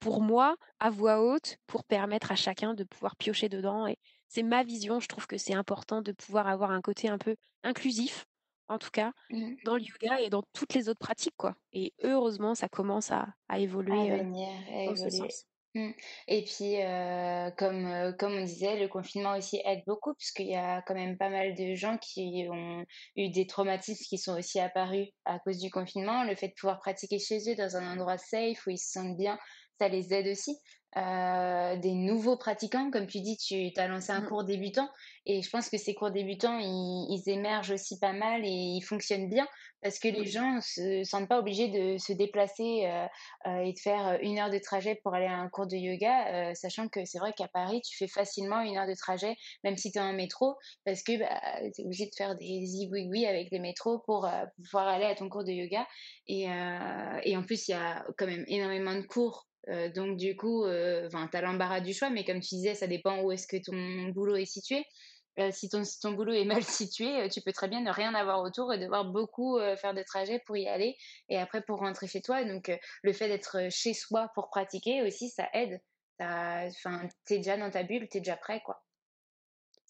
[SPEAKER 5] pour moi, à voix haute, pour permettre à chacun de pouvoir piocher dedans. Et c'est ma vision, je trouve que c'est important de pouvoir avoir un côté un peu inclusif en tout cas, mmh. dans le yoga et dans toutes les autres pratiques, quoi. Et heureusement, ça commence à, évoluer.
[SPEAKER 4] À venir, évoluer. Mmh. Et puis, comme, comme on disait, le confinement aussi aide beaucoup, puisqu'il y a quand même pas mal de gens qui ont eu des traumatismes qui sont aussi apparus à cause du confinement. Le fait de pouvoir pratiquer chez eux dans un endroit safe où ils se sentent bien, ça les aide aussi. Euh, des nouveaux pratiquants, comme tu dis, tu as lancé un mmh. cours débutant et je pense que ces cours débutants, ils, émergent aussi pas mal et ils fonctionnent bien parce que les gens se sentent pas obligés de se déplacer euh, euh, et de faire une heure de trajet pour aller à un cours de yoga, sachant que c'est vrai qu'à Paris, tu fais facilement une heure de trajet, même si tu es en métro, parce que bah, tu es obligé de faire des zigouigouis avec les métros pour pouvoir aller à ton cours de yoga. Et, et en plus, il y a quand même énormément de cours euh, donc du coup, euh, tu as l'embarras du choix, mais comme tu disais, ça dépend où est-ce que ton boulot est situé. Euh, si, ton, ton boulot est mal situé, tu peux très bien ne rien avoir autour et devoir beaucoup faire de trajets pour y aller et après pour rentrer chez toi. Donc le fait d'être chez soi pour pratiquer aussi, ça aide. Enfin, t'es déjà dans ta bulle, t'es déjà prêt, quoi.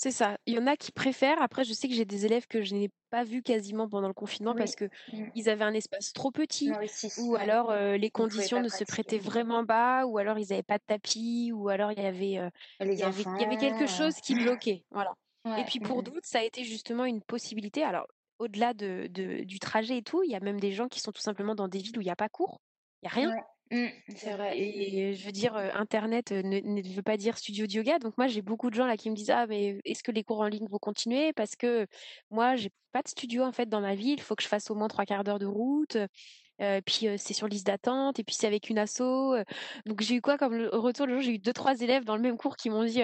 [SPEAKER 5] C'est ça. Il y en a qui préfèrent. Après, je sais que j'ai des élèves que je n'ai pas vus quasiment pendant le confinement parce que
[SPEAKER 4] Mmh.
[SPEAKER 5] ils avaient un espace trop petit ou
[SPEAKER 4] ouais.
[SPEAKER 5] alors euh, les conditions ne se prêtaient vraiment pas ou alors ils n'avaient pas de tapis ou alors il y avait, euh,
[SPEAKER 4] Les
[SPEAKER 5] il y avait, il y avait quelque chose qui bloquait. Voilà. Et puis
[SPEAKER 4] mmh
[SPEAKER 5] pour
[SPEAKER 4] mh.
[SPEAKER 5] d'autres, ça a été justement une possibilité. Alors, au-delà de, de- du trajet et tout, il y a même des gens qui sont tout simplement dans des villes où il n'y a pas cours, il n'y a rien.
[SPEAKER 4] Ouais, mmh, c'est vrai.
[SPEAKER 5] Et je veux dire, Internet ne, ne veut pas dire studio de yoga. Donc moi, j'ai beaucoup de gens là qui me disent, ah, mais est-ce que les cours en ligne vont continuer? Parce que moi, j'ai pas de studio en fait dans ma ville. Il faut que je fasse au moins trois quarts d'heure de route. Euh, puis euh, c'est sur liste d'attente. Et puis c'est avec une asso. Donc j'ai eu quoi comme le retour le jour? J'ai eu deux, trois élèves dans le même cours qui m'ont dit,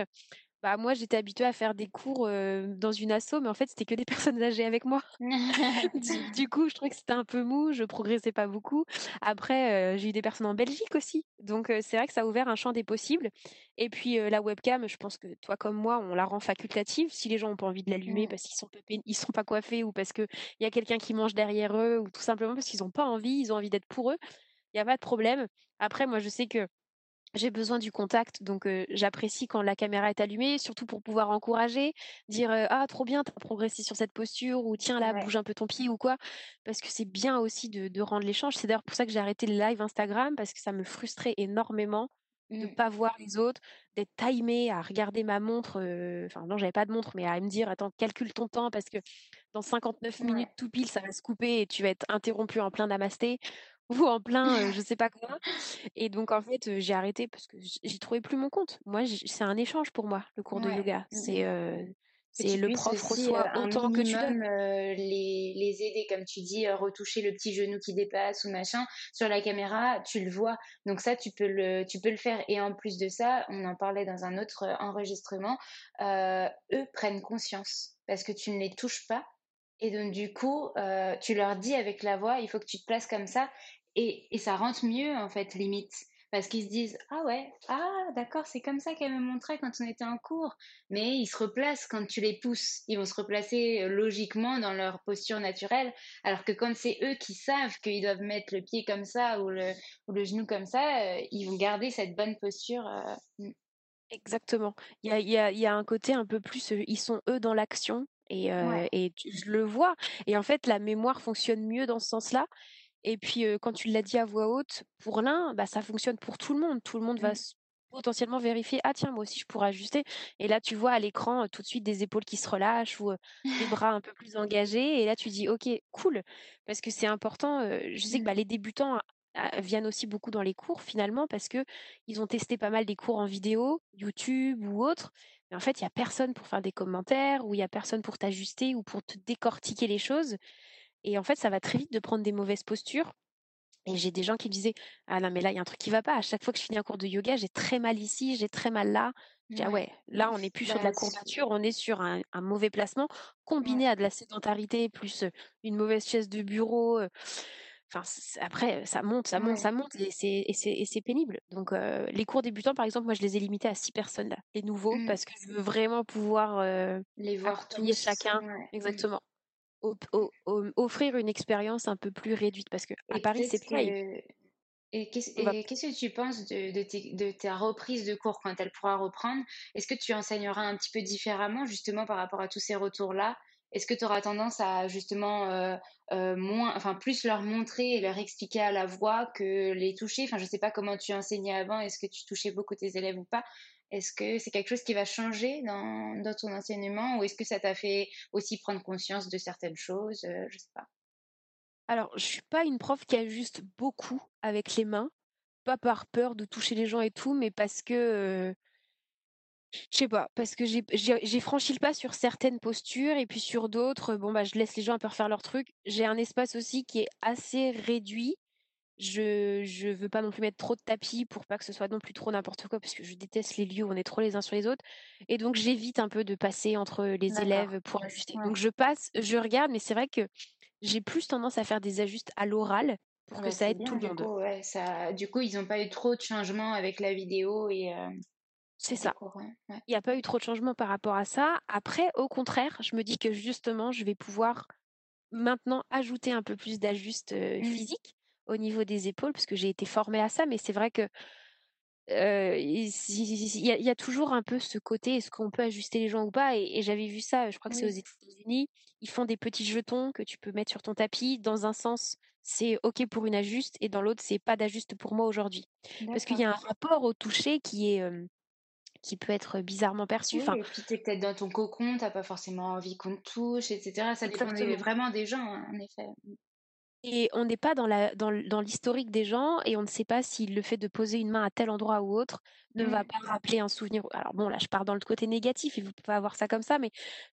[SPEAKER 5] bah moi, j'étais habituée à faire des cours euh, dans une asso, mais en fait, c'était que des personnes âgées avec moi. Du, du coup, je trouvais que c'était un peu mou, je progressais pas beaucoup. Après, euh, j'ai eu des personnes en Belgique aussi, donc euh, c'est vrai que ça a ouvert un champ des possibles. Et puis la webcam, je pense que toi comme moi, on la rend facultative. Si les gens ont pas envie de l'allumer
[SPEAKER 4] Mmh.
[SPEAKER 5] parce qu'ils sont ils sont pas coiffés ou parce que il y a quelqu'un qui mange derrière eux ou tout simplement parce qu'ils ont pas envie, ils ont envie d'être pour eux, il y a pas de problème. Après, moi, je sais que j'ai besoin du contact, donc euh, j'apprécie quand la caméra est allumée, surtout pour pouvoir encourager, dire euh, ah trop bien, t'as progressé sur cette posture ou tiens là
[SPEAKER 4] Ouais.
[SPEAKER 5] bouge un peu ton pied ou quoi, parce que c'est bien aussi de, de rendre l'échange. C'est d'ailleurs pour ça que j'ai arrêté le live Instagram parce que ça me frustrait énormément de
[SPEAKER 4] Mmh.
[SPEAKER 5] pas voir les autres, d'être timée à regarder ma montre. euh, Enfin non, j'avais pas de montre, mais à me dire attends calcule ton temps parce que dans 59
[SPEAKER 4] Ouais.
[SPEAKER 5] minutes tout pile ça va se couper et tu vas être interrompu en plein namasté ou en plein euh, je sais pas quoi. Et donc, en fait, euh, j'ai arrêté parce que j'y trouvais plus mon compte. Moi, c'est un échange pour moi, le cours de yoga.
[SPEAKER 4] Mmh
[SPEAKER 5] C'est euh, c'est le prof reçoit autant que tu donnes.
[SPEAKER 4] les les aider comme tu dis, heu, retoucher le petit genou qui dépasse ou machin. Sur la caméra, tu le vois. Donc ça, tu peux le tu peux le faire et en plus de ça, on en parlait dans un autre, enregistrement, eux prennent conscience parce que tu ne les touches pas et donc du coup, tu leur dis avec la voix: «Il faut que tu te places comme ça» et et ça rentre mieux en fait, limite. Parce qu'ils se disent: «Ah ouais, ah d'accord, c'est comme ça qu'elle me montrait quand on était en cours». Mais ils se replacent quand tu les pousses. Ils vont se replacer euh, logiquement dans leur posture naturelle. Alors que quand c'est eux qui savent qu'ils doivent mettre le pied comme ça ou le, ou le genou comme ça, euh, ils vont garder cette bonne posture. euh, mm.
[SPEAKER 5] Exactement. Il y a, y a, il y a un côté un peu plus, ils sont eux dans l'action et, euh,
[SPEAKER 4] Ouais.
[SPEAKER 5] et tu- je le vois. Et en fait, la mémoire fonctionne mieux dans ce sens-là. Et puis, euh, quand tu l'as dit à voix haute, pour l'un, bah, ça fonctionne pour tout le monde. Tout le monde va
[SPEAKER 4] Mm.
[SPEAKER 5] s- potentiellement vérifier, ah tiens, moi aussi, je pourrais ajuster. Et là, tu vois à l'écran euh, tout de suite des épaules qui se relâchent ou euh, des bras un peu plus engagés. Et là, tu dis, ok, cool. Parce que c'est important. euh, je sais que
[SPEAKER 4] Mm.
[SPEAKER 5] bah, les débutants ah, viennent aussi beaucoup dans les cours finalement parce que ils ont testé pas mal des cours en vidéo, YouTube ou autre. Mais en fait, il y a personne pour faire des commentaires ou il y a personne pour t'ajuster ou pour te décortiquer les choses. Et en fait, ça va très vite de prendre des mauvaises postures. Et j'ai des gens qui me disaient Ah non, mais là, il y a un truc qui va pas. À chaque fois que je finis un cours de yoga, j'ai très mal ici, j'ai très mal là. Je dis, ah
[SPEAKER 4] Ouais.
[SPEAKER 5] là, on n'est plus sur de la courbature, on est sur un, un mauvais placement combiné à de la sédentarité plus une mauvaise chaise de bureau. Enfin, après, ça monte, ça monte,
[SPEAKER 4] Ouais.
[SPEAKER 5] ça monte et c'est, pénible. Donc, euh, les cours débutants, par exemple, moi, je les ai limités à six personnes, là, les nouveaux,
[SPEAKER 4] Mm.
[SPEAKER 5] parce que je veux vraiment pouvoir euh,
[SPEAKER 4] Les voir tous.
[SPEAKER 5] chacun. Exactement. Offrir une expérience un peu plus réduite parce que à
[SPEAKER 4] Et
[SPEAKER 5] Paris c'est pareil.
[SPEAKER 4] que Et qu'est-ce
[SPEAKER 5] va
[SPEAKER 4] que tu penses de, de, tes- de ta reprise de cours quand elle pourra reprendre? Est-ce que tu enseigneras un petit peu différemment justement par rapport à tous ces retours-là? Est-ce que tu auras tendance à justement euh, euh, moins, enfin plus leur montrer et leur expliquer à la voix que les toucher? Enfin, je sais pas comment tu enseignais avant. Est-ce que tu touchais beaucoup tes élèves ou pas? Est-ce que c'est quelque chose qui va changer dans, ton enseignement ou est-ce que ça t'a fait aussi prendre conscience de certaines choses? Euh, je sais pas.
[SPEAKER 5] Alors, je suis pas une prof qui ajuste beaucoup avec les mains, pas par peur de toucher les gens et tout, mais parce que euh, je sais pas, parce que j'ai franchi le pas sur certaines postures et puis sur d'autres, bon bah je laisse les gens un peu refaire leur truc. J'ai un espace aussi qui est assez réduit. Je je veux pas non plus mettre trop de tapis pour pas que ce soit non plus trop n'importe quoi parce que je déteste les lieux où on est trop les uns sur les autres et donc j'évite un peu de passer entre les élèves pour ajuster.
[SPEAKER 4] Ouais.
[SPEAKER 5] Donc je passe, je regarde, mais c'est vrai que j'ai plus tendance à faire des ajustes à l'oral pour que ça aide
[SPEAKER 4] bien,
[SPEAKER 5] tout le monde.
[SPEAKER 4] coup, ouais, ça, du coup, ils n'ont pas eu trop de changements avec la vidéo et euh,
[SPEAKER 5] C'est ça.
[SPEAKER 4] cours.
[SPEAKER 5] Il n'y a pas eu trop de changements par rapport à ça. Après, au contraire, je me dis que justement, je vais pouvoir maintenant ajouter un peu plus d'ajustes euh,
[SPEAKER 4] Mm.
[SPEAKER 5] physiques au niveau des épaules, parce que j'ai été formée à ça, mais c'est vrai que il y, a toujours un peu ce côté, est-ce qu'on peut ajuster les gens ou pas? Et, j'avais vu ça, je crois que c'est aux États-Unis. Ils font des petits jetons que tu peux mettre sur ton tapis. Dans un sens, c'est OK pour une ajuste, et dans l'autre, c'est pas d'ajuste pour moi aujourd'hui. Parce qu'il y a un rapport au toucher qui est qui peut être bizarrement perçu.
[SPEAKER 4] enfin, et puis peut-être dans ton cocon, tu n'as pas forcément envie qu'on te touche, etc. Ça dépend vraiment des gens, hein, en effet.
[SPEAKER 5] Et on n'est pas dans, la, dans, dans l'historique des gens et on ne sait pas si le fait de poser une main à tel endroit ou autre ne va mmh. pas rappeler un souvenir. Alors bon, là, je pars dans le côté négatif et vous pouvez avoir ça comme ça, mais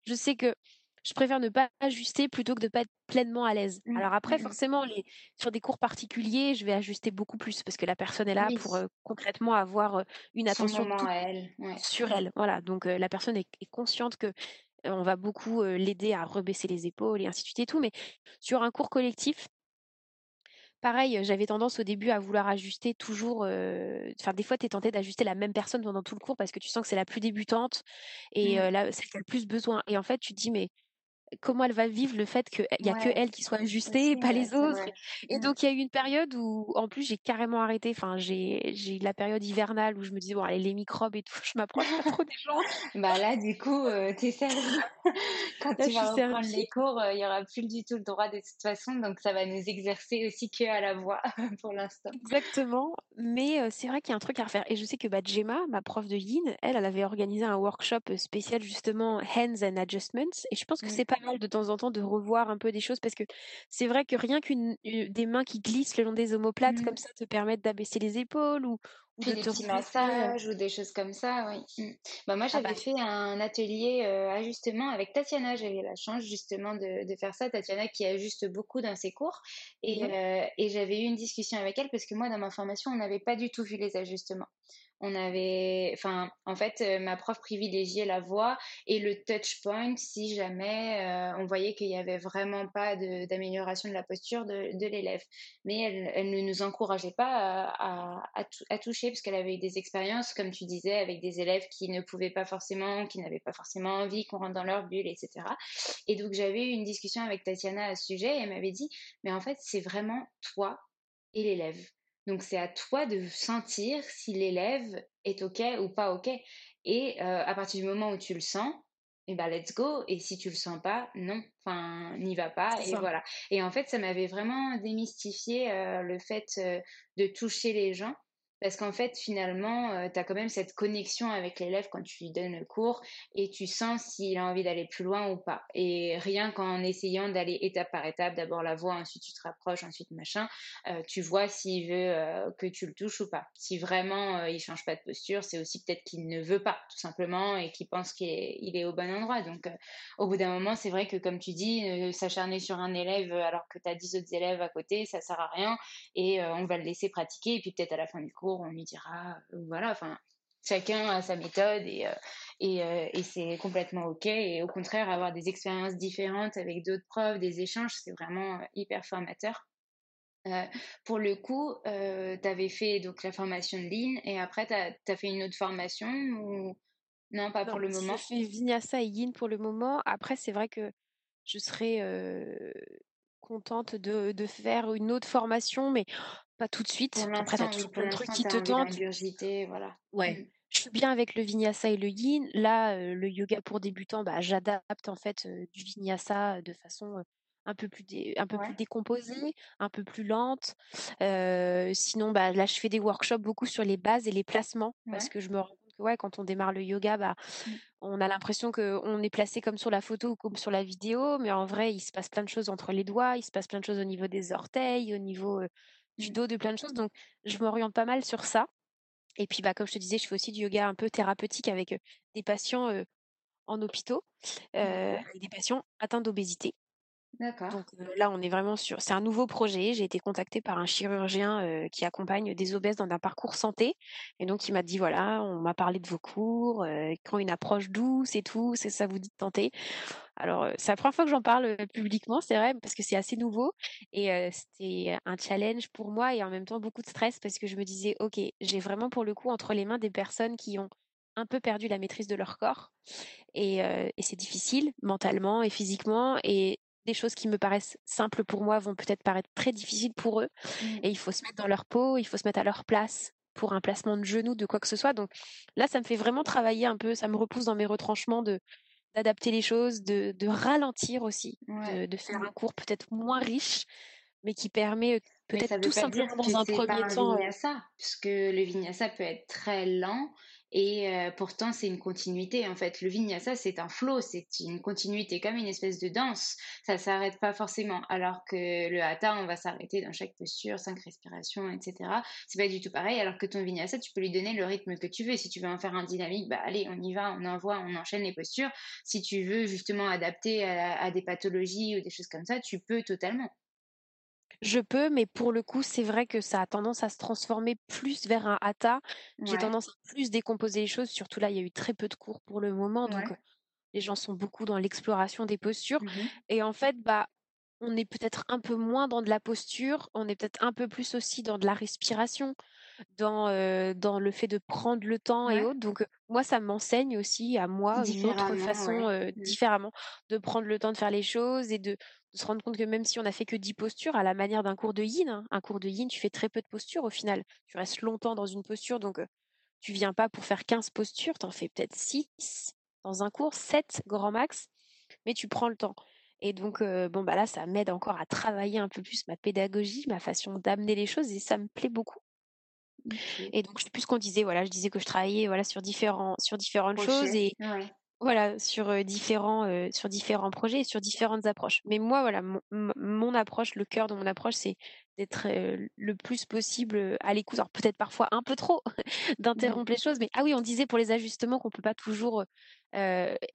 [SPEAKER 5] je sais que je préfère ne pas ajuster plutôt que de pas être pleinement à l'aise. Mmh, Alors après, mmh forcément, les, sur des cours particuliers, je vais ajuster beaucoup plus parce que la personne est là pour concrètement avoir une attention sur elle. Voilà, donc la personne est, est consciente que on va beaucoup l'aider à rebaisser les épaules et ainsi de suite et tout. Mais sur un cours collectif, pareil, j'avais tendance au début à vouloir ajuster toujours. Enfin, des fois, tu es tenté d'ajuster la même personne pendant tout le cours parce que tu sens que c'est la plus débutante et mmh. là, celle qui a le plus besoin. Et en fait, tu te dis, mais comment elle va vivre le fait qu'il n'y a que elle qui soit ajustée et pas les autres. Et mmh. donc, il y a eu une période où, en plus, j'ai carrément arrêté. Enfin, j'ai eu la période hivernale où je me disais, bon, allez, les microbes et tout, je m'approche pas trop des gens.
[SPEAKER 4] bah là, du coup, euh, t'es servi. Quand tu vas reprendre les cours, euh, il y aura plus du tout le droit de toute façon. Donc, ça va nous exercer aussi que à la voix pour l'instant.
[SPEAKER 5] Exactement. Mais euh, c'est vrai qu'il y a un truc à refaire. Et je sais que bah, Gemma, ma prof de yin, elle, elle avait organisé un workshop spécial justement Hands and Adjustments. Et je pense que mmh. c'est pas de temps en temps de revoir un peu des choses parce que c'est vrai que rien qu'une des mains qui glissent le long des omoplates comme mmh. ça te permettent d'abaisser les épaules ou,
[SPEAKER 4] ou de des petits massages ou des choses comme ça, oui. Mmh. Bah, moi, ah j'avais bah fait un atelier ajustement avec Tatiana. J'avais la chance justement de, de, faire ça. Tatiana qui ajuste beaucoup dans ses cours. Et, mmh et j'avais eu une discussion avec elle parce que moi, dans ma formation, on n'avait pas du tout vu les ajustements on avait, enfin, en fait, euh, ma prof privilégiait la voix et le touch point si jamais euh, on voyait qu'il n'y avait vraiment pas d'amélioration de, la posture de, l'élève. Mais elle, ne nous encourageait pas à, à, toucher parce qu'elle avait eu des expériences, comme tu disais, avec des élèves qui ne pouvaient pas forcément, qui n'avaient pas forcément envie qu'on rentre dans leur bulle, etc. Et donc, j'avais eu une discussion avec Tatiana à ce sujet et elle m'avait dit, mais en fait, c'est vraiment toi et l'élève. Donc c'est à toi de sentir si l'élève est OK ou pas OK. Et euh, à partir du moment où tu le sens, eh ben let's go. Et si tu le sens pas, non, enfin n'y va pas. Et voilà. Et en fait, ça m'avait vraiment démystifié euh, le fait euh, de toucher les gens parce qu'en fait, finalement, euh, tu as quand même cette connexion avec l'élève quand tu lui donnes le cours et tu sens s'il a envie d'aller plus loin ou pas. Et rien qu'en essayant d'aller étape par étape, d'abord la voix, ensuite tu te rapproches, ensuite machin, euh, tu vois s'il veut euh, que tu le touches ou pas. Si vraiment il change pas de posture, c'est aussi peut-être qu'il ne veut pas, tout simplement, et qu'il pense qu'il est, il est, au bon endroit. Donc, au bout d'un moment, c'est vrai que comme tu dis, s'acharner sur un élève alors que tu as 10 autres élèves à côté, ça sert à rien et on va le laisser pratiquer et puis peut-être à la fin du cours, on lui dira, euh, voilà, enfin, chacun a sa méthode et, euh, euh, et, c'est complètement OK. Et au contraire, avoir des expériences différentes avec d'autres profs, des échanges, c'est vraiment hyper formateur. pour le coup, tu avais fait donc la formation de ligne et après, tu as, fait une autre formation ou non, pas pour le moment?
[SPEAKER 5] Je fais Vinyasa et Yin pour le moment. Après, c'est vrai que je serais contente de, de, faire une autre formation, mais pas tout de suite. Après, t'as toujours plein de trucs qui te tentent.
[SPEAKER 4] voilà.
[SPEAKER 5] Ouais. Mmh. Je suis bien avec le vinyasa et le yin. Là, le yoga pour débutants, bah, j'adapte en fait du vinyasa de façon un peu plus un peu plus décomposée, un peu plus lente. sinon, bah là, je fais des workshops beaucoup sur les bases et les placements parce que je me rends compte que ouais, quand on démarre le yoga, bah, mmh. on a l'impression qu'on est placé comme sur la photo ou comme sur la vidéo, mais en vrai, il se passe plein de choses entre les doigts, il se passe plein de choses au niveau des orteils, au niveau du dos, de plein de choses. Donc, je m'oriente pas mal sur ça. Et puis, bah, comme je te disais, je fais aussi du yoga un peu thérapeutique avec des patients en hôpitaux, euh, des patients atteints d'obésité.
[SPEAKER 4] D'accord.
[SPEAKER 5] Donc là, on est vraiment sur. C'est un nouveau projet. J'ai été contactée par un chirurgien qui accompagne des obèses dans un parcours santé. Et donc, il m'a dit voilà, on m'a parlé de vos cours, quand une approche douce et tout, c'est ça vous dit de tenter. Alors, c'est la première fois que j'en parle publiquement, c'est vrai, parce que c'est assez nouveau. Et c'était un challenge pour moi et en même temps beaucoup de stress parce que je me disais ok, j'ai vraiment pour le coup entre les mains des personnes qui ont un peu perdu la maîtrise de leur corps et, et c'est difficile mentalement et physiquement et des choses qui me paraissent simples pour moi vont peut-être paraître très difficiles pour eux. Mmh. Et il faut se mettre dans leur peau, il faut se mettre à leur place pour un placement de genou, de quoi que ce soit. Donc là, ça me fait vraiment travailler un peu, ça me repousse dans mes retranchements de d'adapter les choses, de, de ralentir aussi, de, de, faire un cours peut-être moins riche, mais qui permet peut-être tout simplement dans un premier temps.
[SPEAKER 4] Vinyasa, puisque le vinyasa peut être très lent et pourtant, c'est une continuité. En fait, le vinyasa, c'est un flow, c'est une continuité, comme une espèce de danse. Ça s'arrête pas forcément. Alors que le hatha, on va s'arrêter dans chaque posture, cinq respirations, etc. C'est pas du tout pareil. Alors que ton vinyasa, tu peux lui donner le rythme que tu veux. Si tu veux en faire un dynamique, bah allez, on y va, on envoie, on enchaîne les postures. Si tu veux justement adapter à des pathologies ou des choses comme ça, tu peux totalement.
[SPEAKER 5] Je peux, mais pour le coup, c'est vrai que ça a tendance à se transformer plus vers un hatha. J'ai tendance à plus décomposer les choses. Surtout là, il y a eu très peu de cours pour le moment, donc les gens sont beaucoup dans l'exploration des postures. Mmh Et en fait, bah, on est peut-être un peu moins dans de la posture, on est peut-être un peu plus aussi dans de la respiration, dans, dans le fait de prendre le temps et autres. Donc moi, ça m'enseigne aussi à moi une autre façon mmh. différemment de prendre le temps de faire les choses et de, se rendre compte que même si on a fait que 10 postures, à la manière d'un cours de yin, hein, un cours de yin, tu fais très peu de postures au final. Tu restes longtemps dans une posture, donc tu viens pas pour faire 15 postures, tu en fais peut-être 6 dans un cours, 7 grand max, mais tu prends le temps. Et donc, bon, bah là, ça m'aide encore à travailler un peu plus ma pédagogie, ma façon d'amener les choses, et ça me plaît beaucoup. Et donc, je sais plus ce qu'on disait. Voilà, je disais que je travaillais voilà sur différents sur différentes choses et voilà sur différents sur différents projets et sur différentes approches. Mais moi, voilà, mon, approche, le cœur de mon approche, c'est d'être le plus possible à l'écoute. Alors peut-être parfois un peu trop d'interrompre les choses, mais ah oui, on disait pour les ajustements qu'on peut pas toujours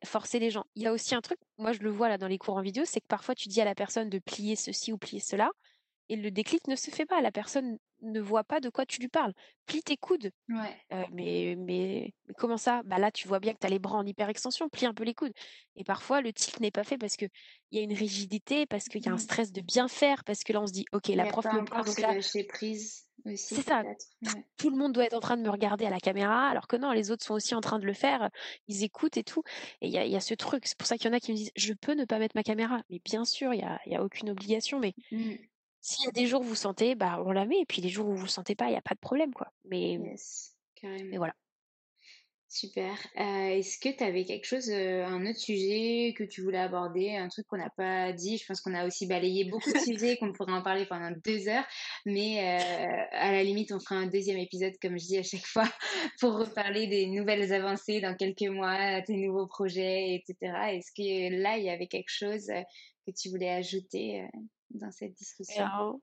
[SPEAKER 5] forcer les gens. Il y a aussi un truc, moi je le vois là dans les cours en vidéo, c'est que parfois tu dis à la personne de plier ceci ou plier cela, et le déclic ne se fait pas. La personne ne voit pas de quoi tu lui parles. Plie tes coudes. mais, mais, comment ça? Bah là, tu vois bien que tu as les bras en hyperextension. Plie un peu les coudes. Et parfois, le tilt n'est pas fait parce qu'il y a une rigidité, parce qu'il y a un mmh. stress de bien faire, parce que là, on se dit, OK, la prof me parle. Donc là,
[SPEAKER 4] prise
[SPEAKER 5] c'est ça. Tout le monde doit être en train de me regarder à la caméra, alors que non, les autres sont aussi en train de le faire. Ils écoutent et tout. Et il y a, ce truc. C'est pour ça qu'il y en a qui me disent, je peux ne pas mettre ma caméra. Mais bien sûr, il n'y a, y a aucune obligation. Mais mmh. S'il y a des jours où vous sentez, bah, on la met, et puis les jours où vous ne sentez pas, il n'y a pas de problème, quoi. Mais, mais voilà.
[SPEAKER 4] Super. Est-ce que tu avais quelque chose, un autre sujet que tu voulais aborder, un truc qu'on n'a pas dit? Je pense qu'on a aussi balayé beaucoup de sujets, qu'on pourrait en parler pendant deux heures, mais à la limite, on fera un deuxième épisode, comme je dis à chaque fois, pour reparler des nouvelles avancées dans quelques mois, tes nouveaux projets, etc. Est-ce que là, il y avait quelque chose que tu voulais ajouter dans cette discussion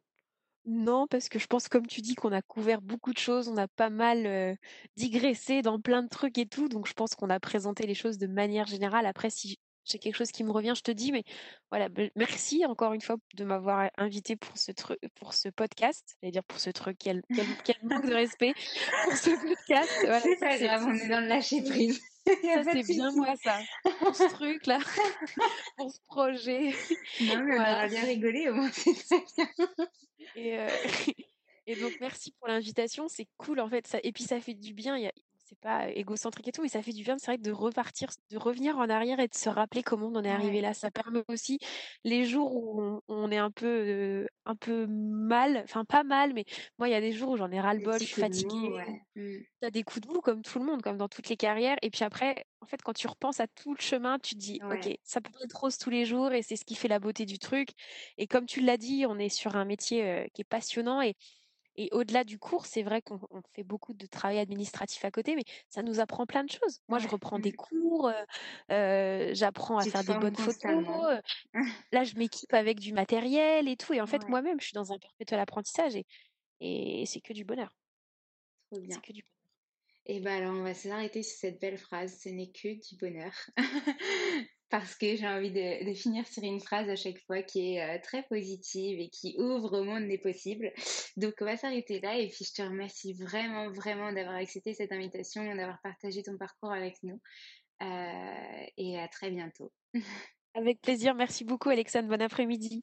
[SPEAKER 5] non, parce que je pense, comme tu dis, qu'on a couvert beaucoup de choses, on a pas mal digressé dans plein de trucs et tout, donc je pense qu'on a présenté les choses de manière générale. Après, si j'ai quelque chose qui me revient, je te dis, mais voilà, merci encore une fois de m'avoir invité pour ce truc, pour ce podcast, à dire pour ce truc, quel, quel, manque de respect pour ce podcast.
[SPEAKER 4] c'est pas grave, on est dans le lâcher prise.
[SPEAKER 5] Ça, c'est bien moi, ça. Pour ce truc-là, pour ce projet.
[SPEAKER 4] Non, mais on a bien rigolé, au moins, c'est très bien.
[SPEAKER 5] Et, euh, et, donc, merci pour l'invitation. C'est cool, en fait. Ça, et puis, ça fait du bien. Il y a, c'est pas égocentrique et tout, mais ça fait du bien, c'est vrai, de repartir, de revenir en arrière et de se rappeler comment on en est arrivé là. Ça permet aussi les jours où on, est un peu, un peu mal, enfin pas mal, mais moi il y a des jours où j'en ai ras le bol, je suis fatiguée. Mmh. Tu as des coups de mou comme tout le monde, comme dans toutes les carrières. Et puis après, en fait, quand tu repenses à tout le chemin, tu te dis, ok, ça peut être rose tous les jours et c'est ce qui fait la beauté du truc. Et comme tu l'as dit, on est sur un métier qui est passionnant et et au-delà du cours, c'est vrai qu'on fait beaucoup de travail administratif à côté, mais ça nous apprend plein de choses. Moi, je reprends des cours, j'apprends à faire des bonnes photos. là, je m'équipe avec du matériel et tout. Et en fait, moi-même, je suis dans un perpétuel apprentissage et, et c'est que du bonheur.
[SPEAKER 4] Trop bien. C'est que du bonheur. Et bien alors, on va s'arrêter sur cette belle phrase. Ce n'est que du bonheur. parce que j'ai envie de, finir sur une phrase à chaque fois qui est euh, très positive et qui ouvre au monde des possibles. Donc on va s'arrêter là et puis je te remercie vraiment, vraiment d'avoir accepté cette invitation, d'avoir partagé ton parcours avec nous euh, et à très bientôt.
[SPEAKER 5] Avec plaisir, merci beaucoup Alexandre, bon après-midi.